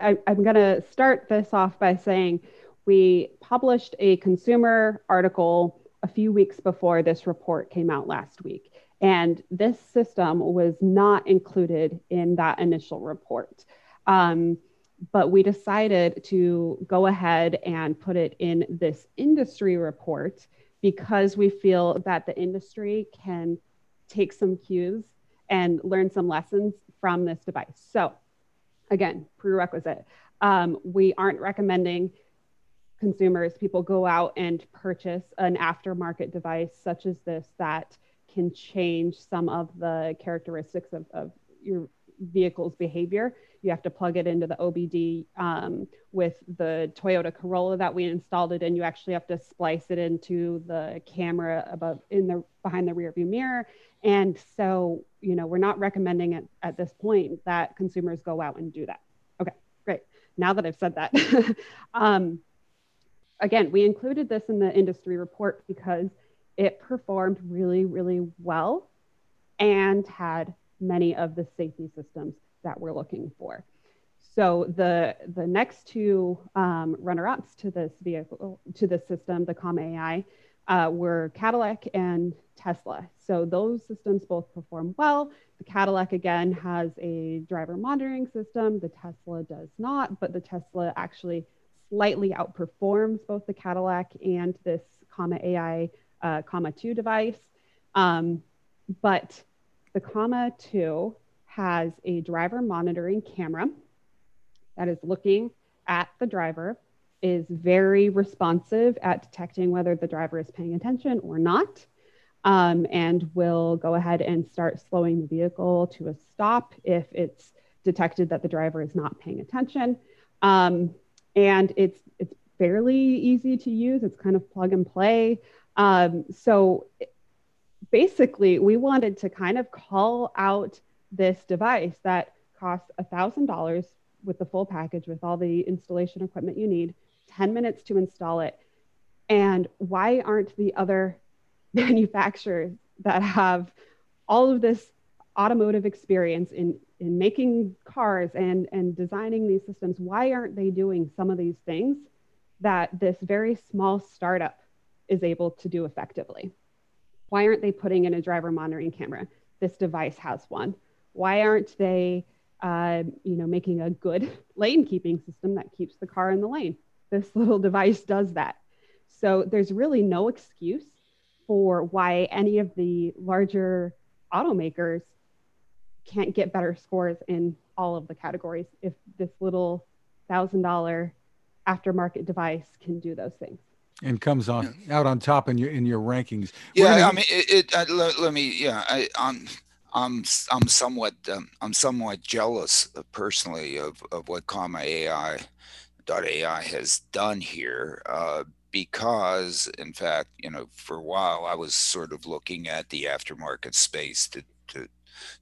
I, I'm going to start this off by saying we published a consumer article a few weeks before this report came out last week. And this system was not included in that initial report. Um, but we decided to go ahead and put it in this industry report because we feel that the industry can take some cues and learn some lessons from this device. So, again, prerequisite. Um, we aren't recommending consumers, people go out and purchase an aftermarket device such as this that can change some of the characteristics of, of your vehicle's behavior. You have to plug it into the OBD um, with the Toyota Corolla that we installed it in. You actually have to splice it into the camera above in the behind the rear view mirror. And so, you know, we're not recommending it at this point that consumers go out and do that. Okay, great. Now that I've said that, (laughs) um, again, we included this in the industry report because it performed really, really well and had many of the safety systems that we're looking for. So the the next two um, runner-ups to this vehicle to this system, the Comma AI, uh, were Cadillac and Tesla. So those systems both perform well. The Cadillac again has a driver monitoring system. The Tesla does not, but the Tesla actually slightly outperforms both the Cadillac and this Comma AI uh, Comma 2 device. Um, but the Comma 2 has a driver monitoring camera that is looking at the driver, is very responsive at detecting whether the driver is paying attention or not, um, and will go ahead and start slowing the vehicle to a stop if it's detected that the driver is not paying attention. Um, and it's it's fairly easy to use. It's kind of plug and play. Um, so basically, we wanted to kind of call out this device that costs $1,000 with the full package, with all the installation equipment you need, 10 minutes to install it. And why aren't the other (laughs) manufacturers that have all of this automotive experience in, in making cars and, and designing these systems, why aren't they doing some of these things that this very small startup is able to do effectively? Why aren't they putting in a driver monitoring camera? This device has one. Why aren't they, uh, you know, making a good (laughs) lane keeping system that keeps the car in the lane? This little device does that. So there's really no excuse for why any of the larger automakers can't get better scores in all of the categories if this little thousand dollar aftermarket device can do those things and comes on yeah. out on top in your in your rankings. Yeah, gonna... I mean, it. it uh, let, let, me. Yeah, I, I'm. I'm I'm somewhat um, I'm somewhat jealous uh, personally of, of what Comma AI AI has done here uh, because in fact you know for a while I was sort of looking at the aftermarket space to to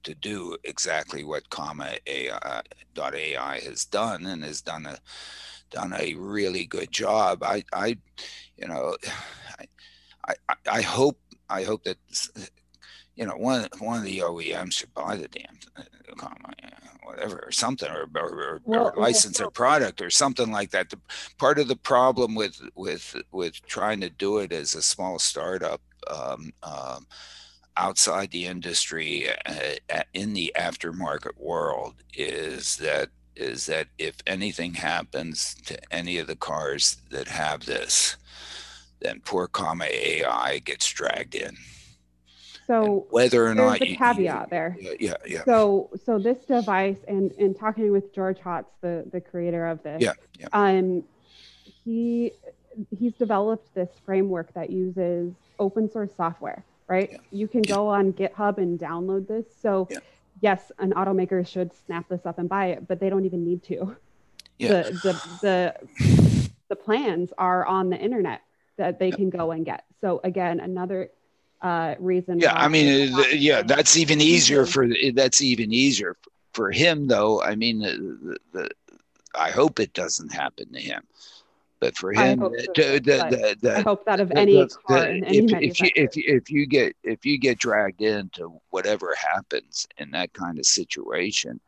to do exactly what Comma AI AI has done and has done a done a really good job. I, I you know, (sighs) I, I, I hope I hope that you know one one of the OEMs should buy the damn uh, whatever or something or, or, well, or license well, product or something like that. The, part of the problem with with with trying to do it as a small startup. Um, um, outside the industry uh, in the aftermarket world is that is that if anything happens to any of the cars that have this, then poor comma AI gets dragged in. So whether or not the caveat you, there. Yeah, yeah, yeah. So so this device and and talking with George Hotz, the the creator of this. Yeah, yeah. Um, he he's developed this framework that uses open source software. Right. Yeah. You can yeah. go on GitHub and download this. So. Yes, an automaker should snap this up and buy it, but they don't even need to. Yeah. The, the, the, the plans are on the internet that they can go and get. So again, another uh, reason. Yeah, I mean, uh, yeah, that's even easier for that's even easier for him, though. I mean, the, the, the, I hope it doesn't happen to him. But for him, I hope, so, the, the, the, I hope that of any car in any if, if you if if you get if you get dragged into whatever happens in that kind of situation,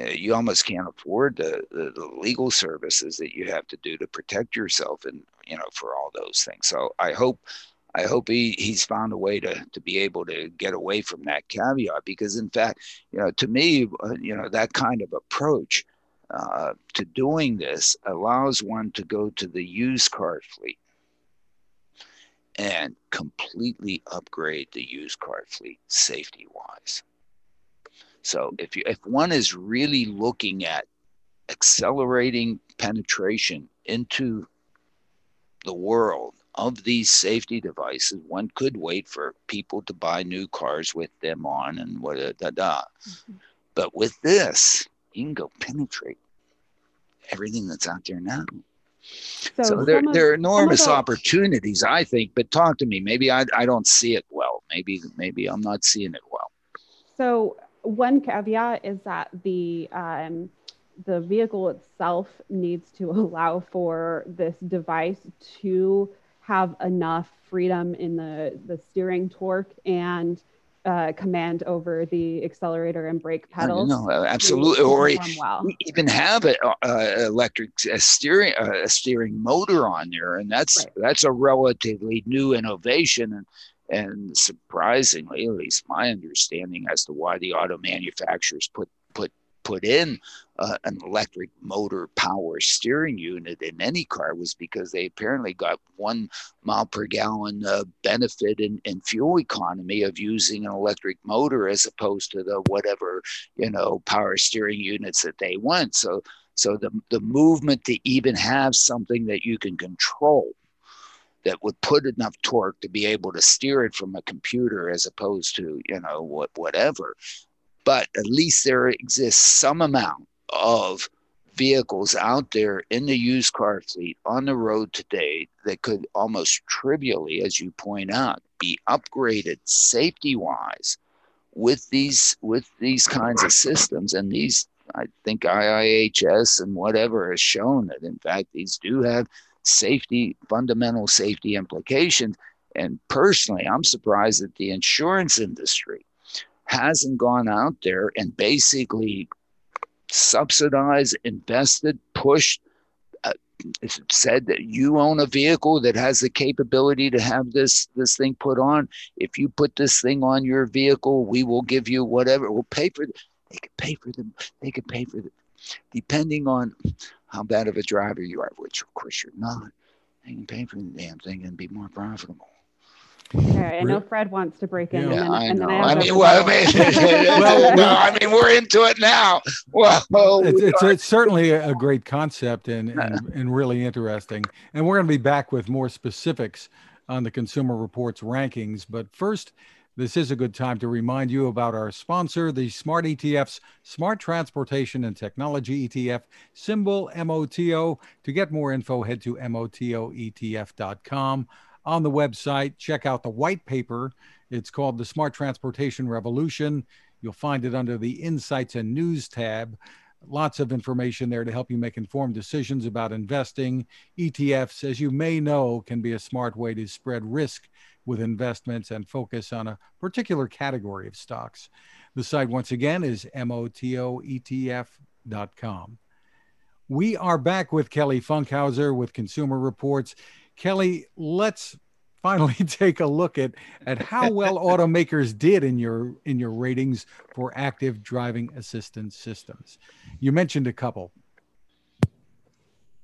uh, you almost can't afford the, the, the legal services that you have to do to protect yourself and you know for all those things. So I hope I hope he, he's found a way to, to be able to get away from that caveat because, in fact, you know, to me, uh, you know, that kind of approach uh, to doing this allows one to go to the used car fleet and completely upgrade the used car fleet safety wise. So if you if one is really looking at accelerating penetration into the world of these safety devices, one could wait for people to buy new cars with them on and what a da da. Mm-hmm. But with this, you can go penetrate everything that's out there now. So, so there, of, there are enormous opportunities, I think. But talk to me. Maybe I, I don't see it well. Maybe maybe I'm not seeing it well. So one caveat is that the um, the vehicle itself needs to (laughs) allow for this device to have enough freedom in the the steering torque and uh, command over the accelerator and brake pedals. No, absolutely. Or well. even have an uh, electric a steering a steering motor on there, and that's right. that's a relatively new innovation. And and surprisingly, at least my understanding as to why the auto manufacturers put put in uh, an electric motor power steering unit in any car was because they apparently got one mile per gallon uh, benefit in, in fuel economy of using an electric motor as opposed to the whatever you know power steering units that they want. So so the, the movement to even have something that you can control that would put enough torque to be able to steer it from a computer as opposed to you know what whatever but at least there exists some amount of vehicles out there in the used car fleet on the road today that could almost trivially, as you point out, be upgraded safety wise with these with these kinds of systems. And these I think IIHS and whatever has shown that in fact these do have safety fundamental safety implications. And personally I'm surprised that the insurance industry hasn't gone out there and basically subsidized, invested, pushed, uh, said that you own a vehicle that has the capability to have this this thing put on. If you put this thing on your vehicle, we will give you whatever. We'll pay for. They could pay for them. They could pay for them, depending on how bad of a driver you are, which of course you're not. They can pay for the damn thing and be more profitable. Okay, I know Fred wants to break in. Yeah, and then, I and then I, I, mean, (laughs) well, I mean, Well, well, I mean, we're into it now. Well, It's, it's, it's certainly a a great concept and, and, and really interesting. And we're going to be back with more specifics on the Consumer Reports rankings. But first, this is a good time to remind you about our sponsor, the Smart ETF's Smart Transportation and Technology ETF, symbol MOTO. To get more info, head to MOTOETF.com. On the website, check out the white paper. It's called the Smart Transportation Revolution. You'll find it under the Insights and News tab. Lots of information there to help you make informed decisions about investing. ETFs, as you may know, can be a smart way to spread risk with investments and focus on a particular category of stocks. The site, once again, is motoetf.com. We are back with Kelly Funkhouser with Consumer Reports. Kelly, let's finally (laughs) take a look at, at how well (laughs) automakers did in your in your ratings for active driving assistance systems. You mentioned a couple.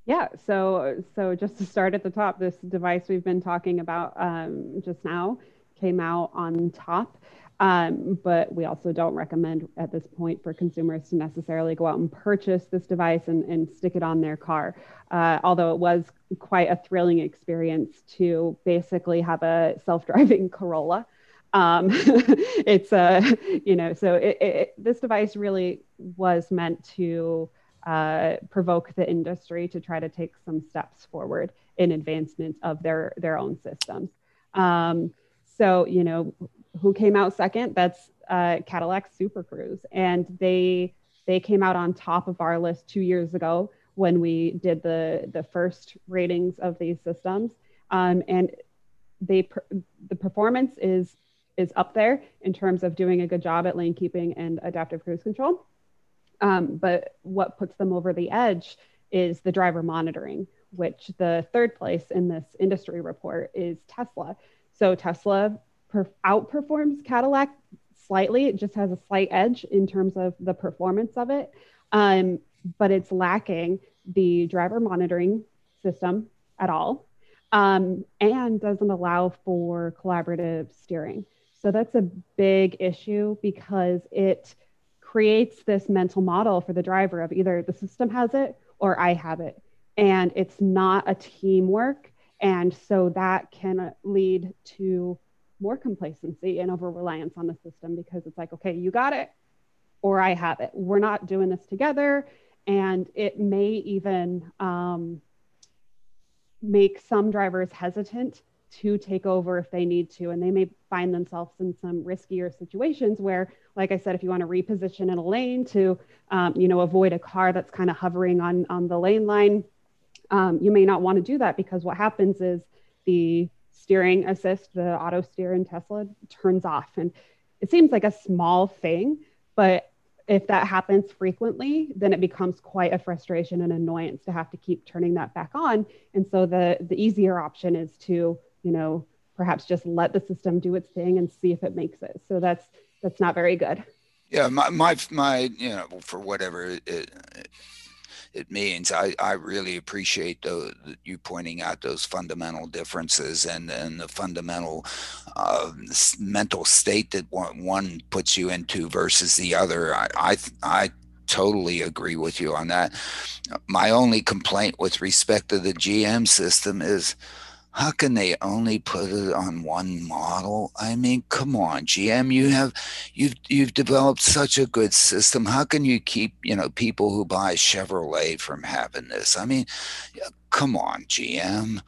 Yeah, so so just to start at the top, this device we've been talking about um, just now came out on top, um, but we also don't recommend at this point for consumers to necessarily go out and purchase this device and, and stick it on their car. Uh, although it was quite a thrilling experience to basically have a self-driving (laughs) Corolla. Um, (laughs) it's a you know so it, it, this device really was meant to uh, provoke the industry to try to take some steps forward in advancement of their their own systems. Um, so you know who came out second? That's uh, Cadillac Super Cruise, and they they came out on top of our list two years ago when we did the the first ratings of these systems, um, and they the performance is is up there in terms of doing a good job at lane keeping and adaptive cruise control. Um, but what puts them over the edge is the driver monitoring, which the third place in this industry report is Tesla. So Tesla per- outperforms Cadillac slightly. It just has a slight edge in terms of the performance of it, um, but it's lacking the driver monitoring system at all um, and doesn't allow for collaborative steering. So that's a big issue because it creates this mental model for the driver of either the system has it or I have it. And it's not a teamwork. And so that can lead to more complacency and over reliance on the system because it's like, okay, you got it or I have it. We're not doing this together. And it may even um, make some drivers hesitant to take over if they need to. And they may find themselves in some riskier situations where, like I said, if you want to reposition in a lane to, um, you know, avoid a car that's kind of hovering on, on the lane line, um, you may not want to do that because what happens is the steering assist, the auto steer in Tesla turns off. And it seems like a small thing, but if that happens frequently, then it becomes quite a frustration and annoyance to have to keep turning that back on. And so the the easier option is to, you know, perhaps just let the system do its thing and see if it makes it. So that's that's not very good. Yeah, my my my you know for whatever it, it, it means, I I really appreciate the, the, you pointing out those fundamental differences and and the fundamental uh, mental state that one one puts you into versus the other. I I I totally agree with you on that. My only complaint with respect to the GM system is how can they only put it on one model? I mean come on gm you have you've you've developed such a good system. How can you keep you know people who buy chevrolet from having this? I mean come on gm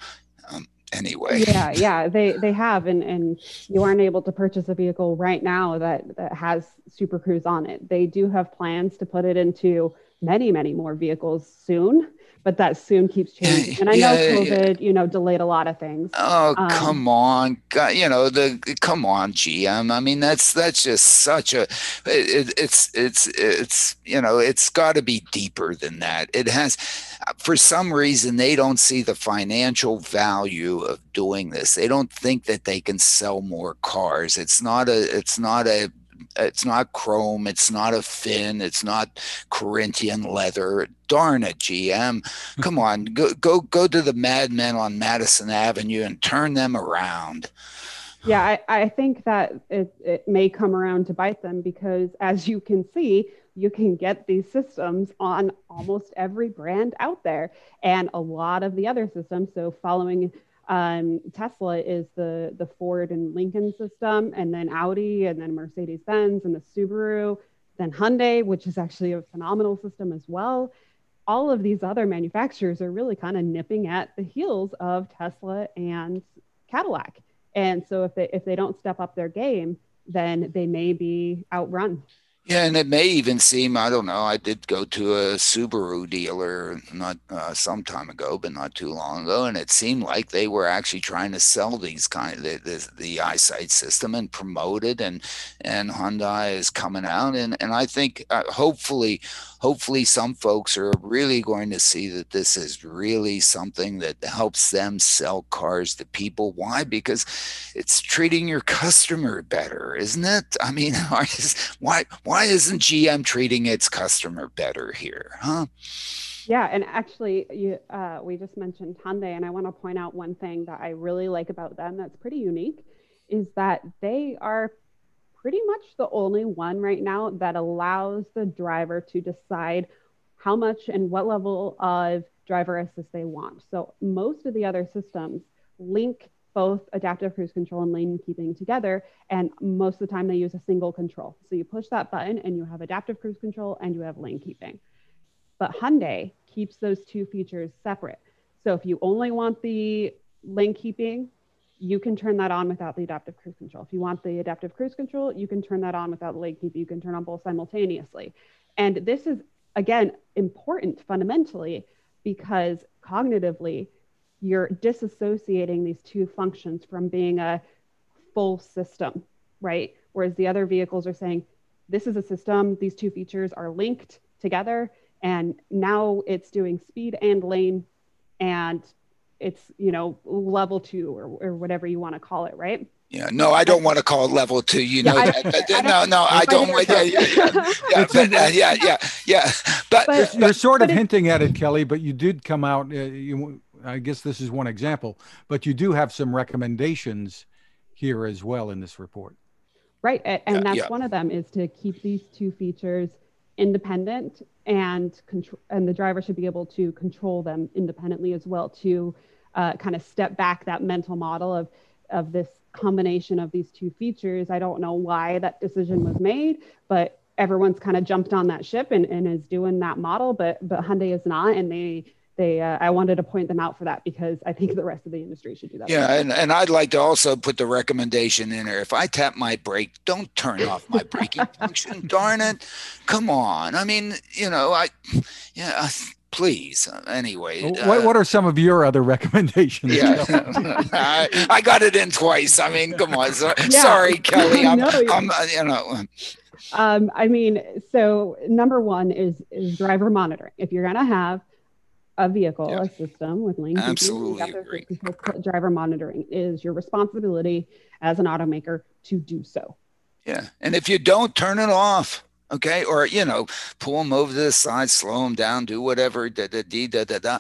um, anyway. Yeah yeah they they have and and you aren't able to purchase a vehicle right now that that has super cruise on it. They do have plans to put it into many many more vehicles soon but that soon keeps changing. And I know COVID, yeah. you know, delayed a lot of things. Oh, um, come on. God, you know, the come on, GM. I mean, that's that's just such a it, it's it's it's you know, it's got to be deeper than that. It has for some reason they don't see the financial value of doing this. They don't think that they can sell more cars. It's not a it's not a it's not chrome it's not a fin it's not corinthian leather. Darn it gm (laughs) come on go go go to the madmen on madison avenue and turn them around. Yeah, I, I think that it, it may come around to bite them because, as you can see, you can get these systems on almost every brand out there. And a lot of the other systems, so following um, Tesla is the, the Ford and Lincoln system, and then Audi, and then Mercedes Benz, and the Subaru, then Hyundai, which is actually a phenomenal system as well. All of these other manufacturers are really kind of nipping at the heels of Tesla and Cadillac. And so if they if they don't step up their game, then they may be outrun. Yeah, and it may even seem I don't know. I did go to a Subaru dealer not uh, some time ago, but not too long ago, and it seemed like they were actually trying to sell these kind of the, the, the eyesight system and promote it, and and Hyundai is coming out, and and I think uh, hopefully hopefully some folks are really going to see that this is really something that helps them sell cars to people. Why? Because it's treating your customer better, isn't it? I mean, (laughs) why why isn't GM treating its customer better here, huh? Yeah, and actually, you, uh, we just mentioned Hyundai, and I want to point out one thing that I really like about them that's pretty unique is that they are pretty much the only one right now that allows the driver to decide how much and what level of driver assist they want. So most of the other systems link both adaptive cruise control and lane keeping together. And most of the time they use a single control. So you push that button and you have adaptive cruise control and you have lane keeping. But Hyundai keeps those two features separate. So if you only want the lane keeping you can turn that on without the adaptive cruise control. If you want the adaptive cruise control, you can turn that on without the lane keep. You can turn on both simultaneously. And this is, again, important fundamentally because cognitively, you're disassociating these two functions from being a full system, right? Whereas the other vehicles are saying, this is a system, these two features are linked together, and now it's doing speed and lane and it's you know level two or, or whatever you want to call it right yeah, no, I don't want to call it level two. You know yeah, that. But, (laughs) I no, no, I don't. Yeah, yeah, yeah, (laughs) yeah, but, uh, yeah, yeah, yeah. But, but you're sort of hinting at it, Kelly. But you did come out. Uh, you, I guess this is one example. But you do have some recommendations here as well in this report. Right, and, and that's one of them is to keep these two features independent and control, and the driver should be able to control them independently as well to uh, kind of step back that mental model of of this combination of these two features. I don't know why that decision was made, but everyone's kind of jumped on that ship and, and is doing that model, but but Hyundai is not, and they they uh, I wanted to point them out for that because I think the rest of the industry should do that. Yeah, and, and I'd like to also put the recommendation in there. If I tap my brake, don't turn off my braking (laughs) function. Darn it! Come on. I mean, you know, I yeah. Please, anyway. What, uh, what are some of your other recommendations? Yeah, (laughs) (laughs) I, I, got it in twice. I mean, come on. So, yeah. Sorry, Kelly. I'm, no, I'm, uh, you know. Um, I mean, so number one is is driver monitoring. If you're gonna have a vehicle, yeah. a system with lane Absolutely agree. driver monitoring is your responsibility as an automaker to do so. Yeah, and if you don't, turn it off. Okay, or you know, pull them over to the side, slow them down, do whatever, da da da da da,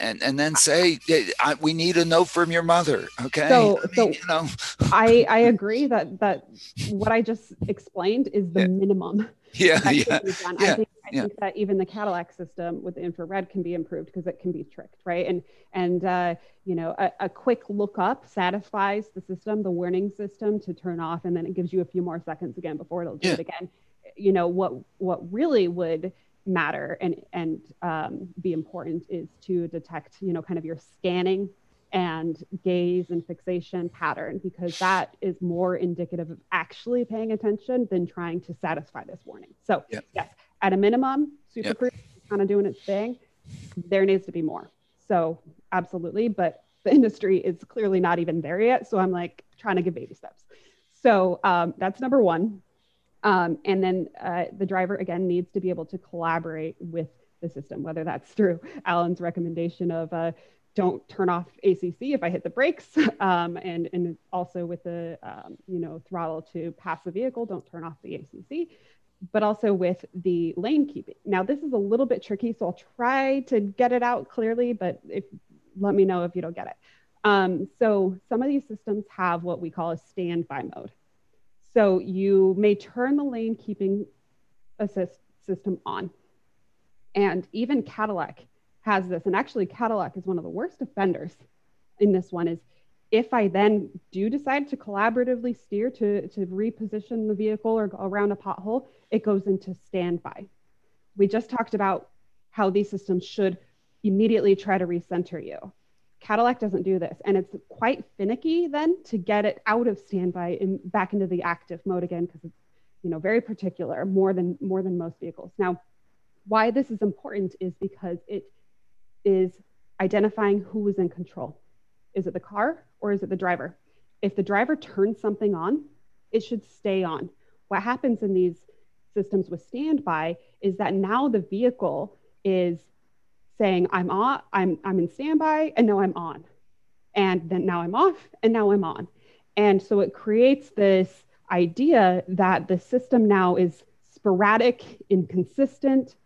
and and then say, I, "We need a note from your mother." Okay, so, I mean, so you know, I I (laughs) agree that that what I just explained is the yeah. minimum. (laughs) Yeah, yeah, yeah. I think I yeah. think that even the Cadillac system with the infrared can be improved because it can be tricked, right? And and uh, you know, a, a, quick look up satisfies the system, the warning system to turn off, and then it gives you a few more seconds again before it'll do yeah. it again. You know what what really would matter and and um, be important is to detect you know kind of your scanning and gaze and fixation pattern because that is more indicative of actually paying attention than trying to satisfy this warning. So yep. yes, at a minimum, Super yep. Kind of doing its thing. There needs to be more. So absolutely, but the (laughs) industry is clearly not even there yet. So I'm like trying to give baby steps. So um, that's number one. Um, and then uh, the driver again needs to be able to collaborate with the system, whether that's (laughs) through Alan's recommendation of uh, don't turn off ACC if I hit the brakes, (laughs) um, and and also with the um, you know throttle to pass the vehicle, don't turn off the ACC but also with the lane keeping. Now, this is a little bit tricky, so I'll try to get it out clearly, but if let me know if you don't get it. Um, so some of these systems have what we call a standby mode. So you may turn the lane keeping assist system on. And even Cadillac has this. And actually, Cadillac is one of the worst offenders in this one is if I then do decide to collaboratively steer to, to reposition the vehicle or around a pothole, it goes into standby. We just talked about how these systems should immediately try to recenter you. Cadillac doesn't do this, and it's quite finicky then to get it out of standby and back into the active mode again because it's you know very particular, more than more than most vehicles. Now, why this is important is because it is identifying who is in control. Is it the car or is it the driver? If the driver turns something on, it should stay on. What happens in these systems with standby is that now the vehicle is saying I'm on, I'm I'm in standby, and now I'm on, and then now I'm off, and now I'm on, and so it creates this idea that the system now is sporadic, inconsistent.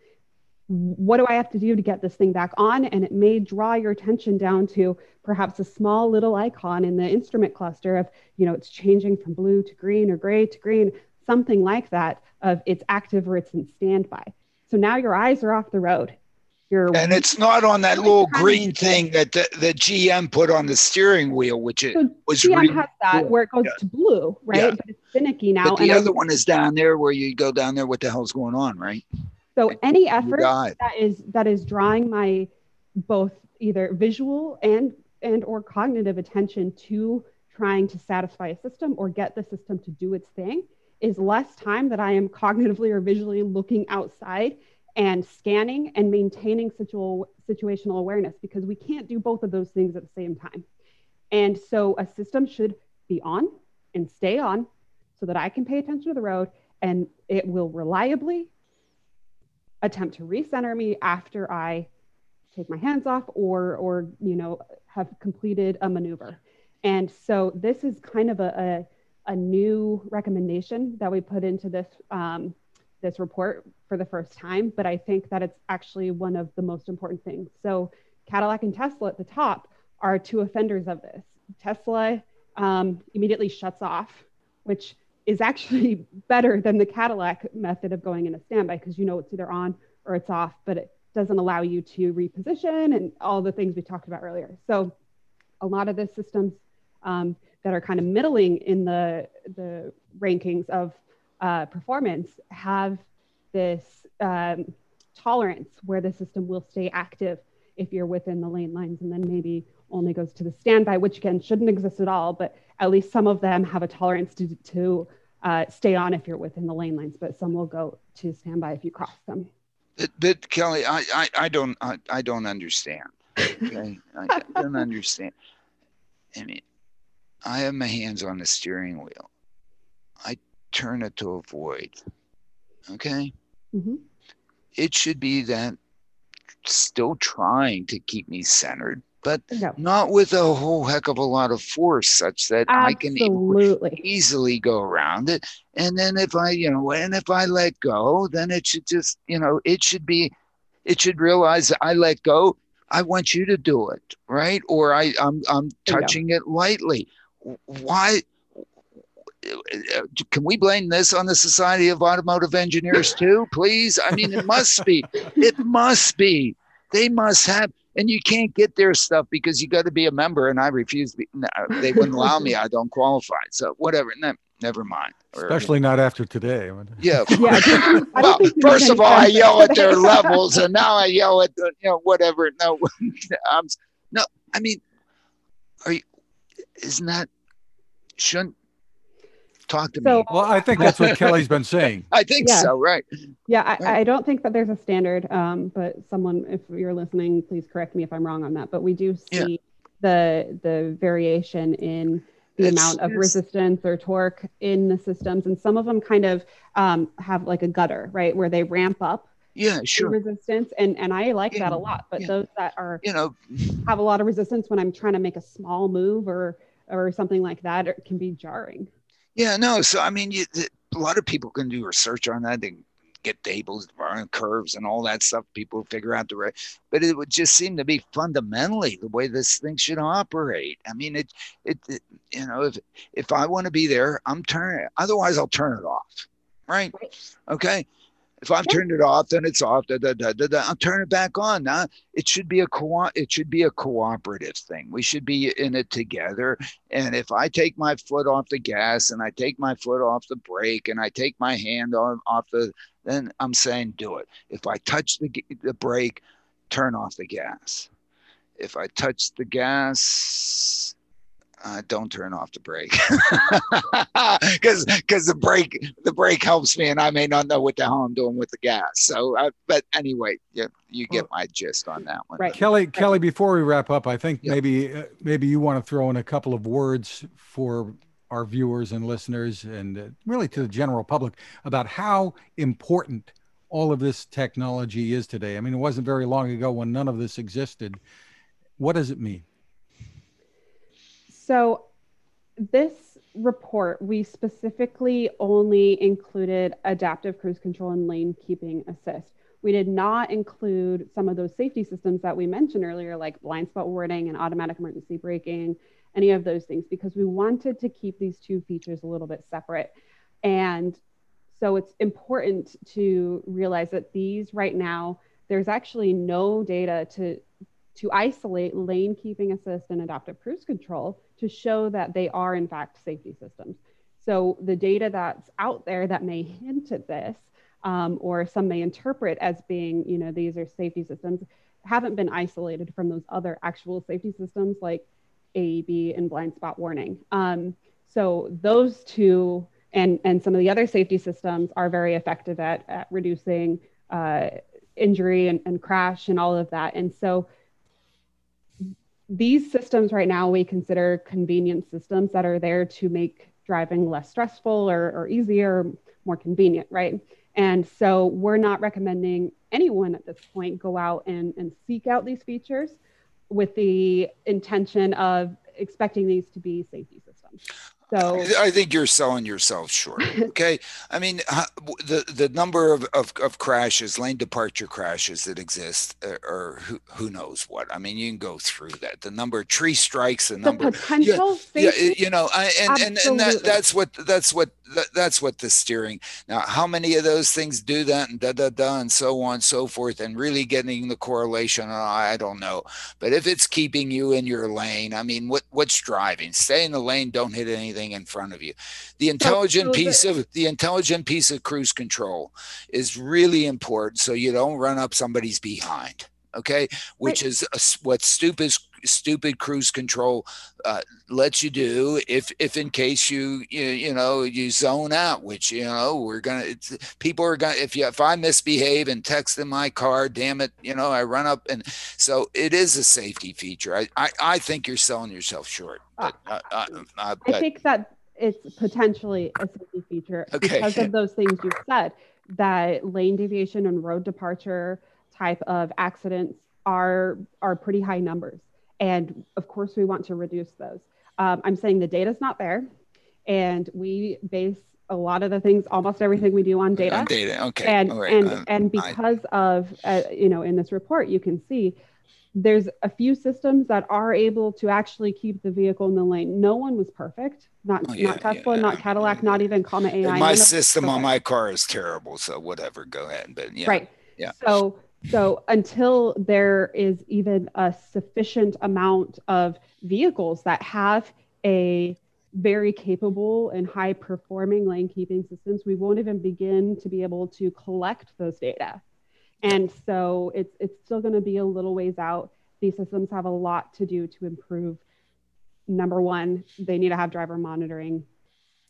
What do I have to do to get this thing back on? And it may draw your attention down to perhaps a small little icon in the instrument cluster of, you know, it's changing from blue to green or gray to green, something like that of it's active or it's in standby. So now your eyes are off the road your and it's not on that little green thing that the, the GM put on the steering wheel, which it so was GM really has that cool. where it goes yeah. to blue, right? Yeah. But it's finicky now. But the other I'm, one is down there where you go down there. What the hell's going on, right? So any effort that is that is drawing my both either visual and and or cognitive attention to trying to satisfy a system or get the system to do its thing is less time that I am cognitively or visually looking outside and scanning and maintaining situ- situational awareness because we can't do both of those things at the same time. And so a system should be on and stay on so that I can pay attention to the road and it will reliably attempt to recenter me after I take my hands off or or you know have completed a maneuver. And so this is kind of a, a, a new recommendation that we put into this um, this report for the first time, but I think that it's actually one of the most important things. So Cadillac and Tesla at the top are two offenders of this. Tesla um, immediately shuts off, which is actually (laughs) better than the Cadillac method of going in a standby because you know it's either on or it's off, but it doesn't allow you to reposition and all the things we talked about earlier. So a lot of the systems um, that are kind of middling in the, the rankings of uh, performance have this um, tolerance where the system will stay active if you're within the lane lines and then maybe only goes to the standby, which again shouldn't exist at all, but at least some of them have a tolerance to, to uh, stay on if you're within the lane lines, but some will go to standby if you cross them. But, but Kelly, I, I, I don't I, I don't understand. Okay? I don't understand. I mean, I have my hands on the steering wheel. I turn it to avoid. Okay. Mm-hmm. It should be that still trying to keep me centered, but no. not with a whole heck of a lot of force, such that Absolutely. I can easily go around it. And then if I, you know, and if I let go, then it should just, you know, it should be, it should realize that I let go. I want you to do it, right? Or I, I'm, I'm touching it lightly. Why? can we blame this on the Society of Automotive Engineers (laughs) too, please? I mean, it must be. It must be. They must have, and you can't get their stuff because you got to be a member, and I refuse. To be, no, uh, they wouldn't allow me. I don't qualify. So whatever. No, never mind. Especially or, not after today. (laughs) Yeah. yeah well, first of all, I yell at their (laughs) levels, and now I yell at the, you know, whatever. No, (laughs) I'm, no. I mean, are you? Isn't that? Shouldn't talk to so, me. Well, I think that's what Kelly's been saying. (laughs) I think yeah. so, right? Yeah, I, right. I, don't think that there's a standard, um, but someone, if you're listening, please correct me if I'm wrong on that. But we do see yeah. the the variation in the it's, amount of resistance or torque in the systems, and some of them kind of um, have like a gutter, right, where they ramp up yeah sure resistance and and i like yeah, that a lot but yeah. those that are you know have a lot of resistance when i'm trying to make a small move or or something like that it can be jarring yeah, no. So I mean, you, a lot of people can do research on that. They get tables, burn curves, and all that stuff. People figure out the right, but it would just seem to be fundamentally the way this thing should operate. I mean, it, it, it you know, if if I want to be there, I'm turning. Otherwise, I'll turn it off. Right? right. Okay. If I've turned it off, then it's off. Da, da, da, da, da. I'll turn it back on. Now it should be a co it should be a cooperative thing. We should be in it together. And if I take my foot off the gas and I take my foot off the brake and I take my hand on, off the, then I'm saying do it. If I touch the the brake, turn off the gas. If I touch the gas, uh, don't turn off the brake (laughs) because because the brake the brake helps me and I may not know what the hell I'm doing with the gas. So, uh, but anyway, yeah, you get my gist on that one. Right, Kelly. Right. Kelly, before we wrap up, I think yep. maybe uh, maybe you want to throw in a couple of words for our viewers and listeners, and uh, really to the general public about how important all of this technology is today. I mean, it wasn't very long ago when none of this existed. What does it mean? So, this report, we specifically only included adaptive cruise control and lane keeping assist. We did not include some of those safety systems that we mentioned earlier, like blind spot warning and automatic emergency braking, any of those things, because we wanted to keep these two features a little bit separate. And so it's important to realize that these right now, there's actually no data to to isolate lane keeping assist and adaptive cruise control to show that they are in fact safety systems. So the data that's out there that may hint at this, um, or some may interpret as being, you know, these are safety systems, haven't been isolated from those other actual safety systems like AEB and blind spot warning. Um, so those two and, and some of the other safety systems are very effective at, at reducing uh, injury and, and crash and all of that. And so these systems right now we consider convenient systems that are there to make driving less stressful or, or easier, more convenient, right? And so we're not recommending anyone at this point go out and, and seek out these features with the intention of expecting these to be safety systems. So I think you're selling yourself short. (laughs) Okay. I mean, the, the number of, of, of, crashes, lane departure crashes that exist, uh, or who, who knows what. I mean, you can go through that. The number of tree strikes, the number, the potential, yeah, yeah, you know, I, and, and, and that, that's what, that's what, that's what the steering. Now, how many of those things do that and da, da, da, and so on and so forth, and really getting the correlation, uh, I don't know. But if it's keeping you in your lane, I mean, what, what's driving? Stay in the lane, don't hit anything in front of you. The intelligent piece of the intelligent piece of cruise control is really important so you don't run up somebody's behind. Okay, which is a, what stupid stupid cruise control uh, lets you do if if in case you, you you know you zone out which you know we're gonna people are gonna if you if i misbehave and text in my car damn it you know i run up and so it is a safety feature. I i, I think you're selling yourself short but, uh, uh, uh i think that it's potentially a safety feature okay. because of (laughs) those things you've said that lane deviation and road departure type of accidents are are pretty high numbers and of course we want to reduce those um, i'm saying the data is not there and we base a lot of the things almost everything we do on data on data okay and right. and um, and because I... of uh, you know in this report you can see there's a few systems that are able to actually keep the vehicle in the lane. No one was perfect. Not oh, yeah, not Tesla, yeah, not Cadillac, yeah. not even Comma AI. my system on my car is terrible, so whatever. Go ahead, but yeah, right. Yeah. So so until there is even a sufficient amount of vehicles that have a very capable and high performing lane keeping systems, we won't even begin to be able to collect those data. And so it's it's still going to be a little ways out. These systems have a lot to do to improve. Number one, they need to have driver monitoring,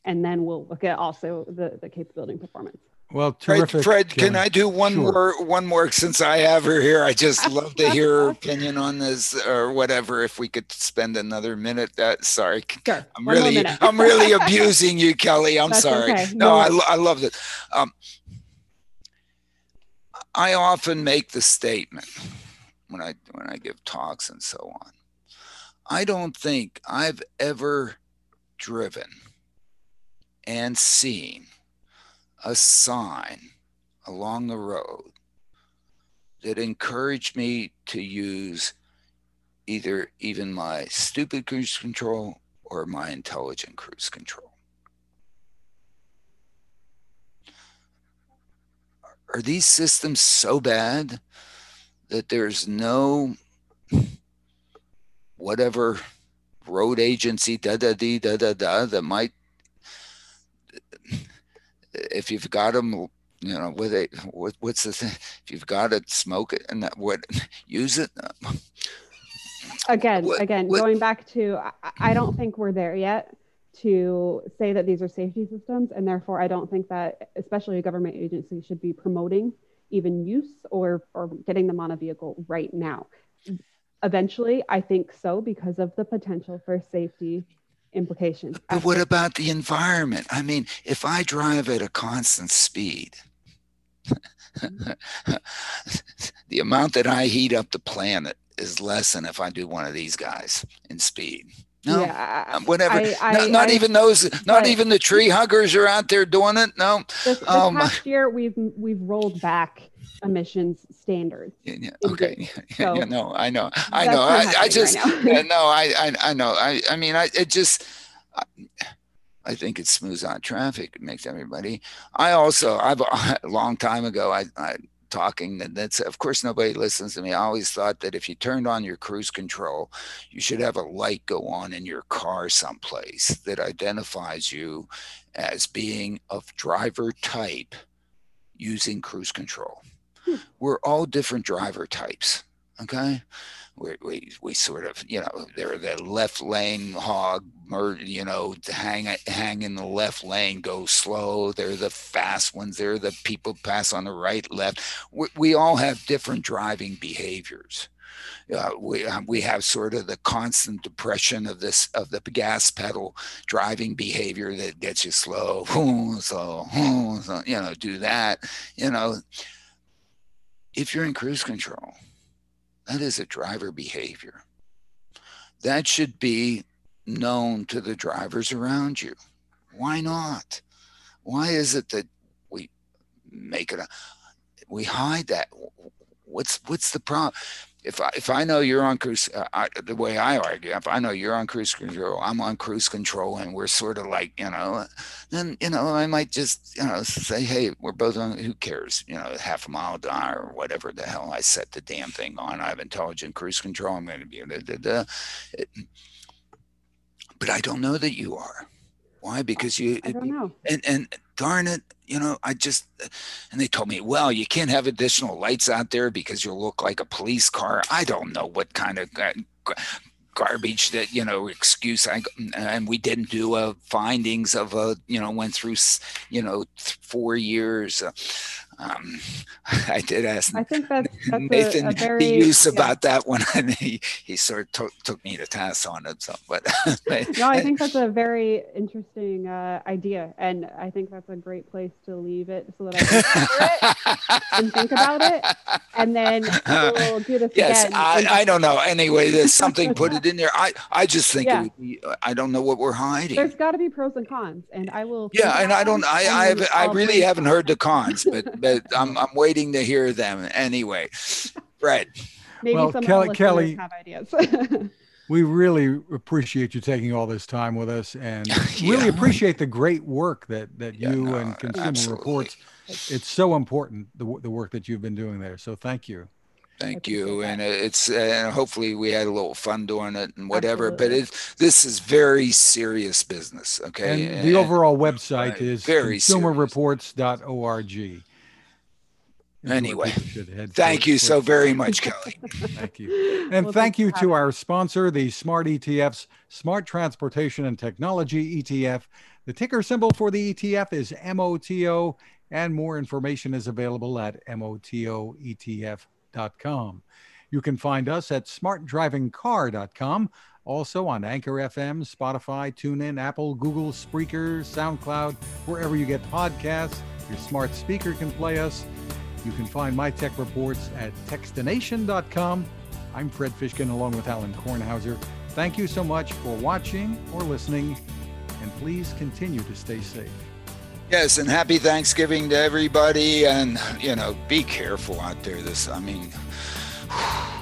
and then we'll look at also the the capability and performance. Well, terrific. Fred, Fred can I do one sure. more one more since I have her here? I just (laughs) love to hear her opinion on this or whatever. If we could spend another minute, that sorry, sure. I'm one really I'm really (laughs) abusing you, Kelly. I'm That's sorry. Okay. No, no I I love it. Um, I often make the statement when I when I give talks and so on. I don't think I've ever driven and seen a sign along the road that encouraged me to use either even my stupid cruise control or my intelligent cruise control. Are these systems so bad that there's no whatever road agency da da da da da that might if you've got them you know with it what, what's the thing? If you've got it smoke it and that what (laughs) use it? Again what, again what, going back to I, I don't think we're there yet to say that these are safety systems and therefore i don't think that especially a government agency should be promoting even use or or getting them on a vehicle right now. Eventually i think so because of the potential for safety implications but what about the environment i mean if i drive at a constant speed (laughs) the amount that i heat up the planet is less than if i do one of these guys in speed no, yeah, um, whatever. I, I, no, not even those. Not even the tree huggers are out there doing it. No. This, this um, past year, we've we've rolled back emissions standards. Yeah, yeah okay. (laughs) Yeah, so yeah, no, I know. I know. I, I just right (laughs) yeah, no. I, I I know. I I mean, I it just. I, I think it smooths out traffic. It makes everybody. I also, I've a (laughs) long time ago, I, I talking that that's of course nobody listens to me. I always thought that if you turned on your cruise control, you should have a light go on in your car someplace that identifies you as being of driver type using cruise control. We're all different driver types. Okay we, we, we sort of, you know, they're the left lane hog, you know, hang, hang in the left lane, go slow. They're the fast ones. They're the people pass on the right, left. We, we all have different driving behaviors. Uh, we uh, we have sort of the constant depression of this of the gas pedal driving behavior that gets you slow, (laughs) so, (laughs) so you know, do that. You know, if you're in cruise control, that is a driver behavior. That should be known to the drivers around you. Why not? Why is it that we make it a, we hide that? What's what's the problem? If I, if I know you're on cruise, uh, I, the way I argue, if I know you're on cruise control, I'm on cruise control, and we're sort of like, you know, then you know, I might just, you know, say, hey, we're both on. Who cares? You know, half a mile to hour or whatever the hell I set the damn thing on. I have intelligent cruise control. I'm going to be, da, da, da. It, but I don't know that you are. Why? Because you. I don't know. And and darn it, you know, I just, and they told me, well, you can't have additional lights out there because you'll look like a police car. I don't know what kind of garbage that you know excuse I and we didn't do a findings of a you know went through you know four years uh, um, (laughs) I did ask I think that's, that's Nathan a, a very, use yeah. about that one, (laughs) and he, he sort of took, took me to task on it. So, (laughs) but no, I think that's a very interesting uh, idea, and I think that's a great place to leave it so that I can it and think about it, and then we'll do this yes, again. I, I don't know. Anyway, there's something put it in there. I I just think yeah. be, I don't know what we're hiding. There's got to be pros and cons, and I will. Yeah, and I don't. I I, I really haven't heard the cons, but but (laughs) I'm I'm waiting to hear them anyway. Fred. Maybe well, some Kelly, Kelly have ideas. (laughs) we really appreciate you taking all this time with us, and (laughs) yeah. really appreciate the great work that that yeah, you no, and Consumer absolutely. Reports. It's so important the the work that you've been doing there. So thank you. Thank you, and it's and hopefully we had a little fun doing it and whatever. Absolutely. But it this is very serious business. Okay, and, and the overall website right, is very consumerreports.org. Anyway, thank you so very much, (laughs) Kelly. thank you. (laughs) And well, thank you to our sponsor, the Smart ETF's Smart Transportation and Technology ETF. The ticker symbol for the ETF is MOTO, and more information is available at MOTOETF.com. You can find us at smartdrivingcar.com, also on Anchor FM, Spotify, TuneIn, Apple, Google, Spreaker, SoundCloud, wherever you get podcasts. Your smart speaker can play us. You can find my tech reports at techstination.com. I'm Fred Fishkin along with Alan Kornhauser. Thank you so much for watching or listening, and please continue to stay safe. Yes, and happy Thanksgiving to everybody. And, you know, be careful out there. This, I mean, (sighs)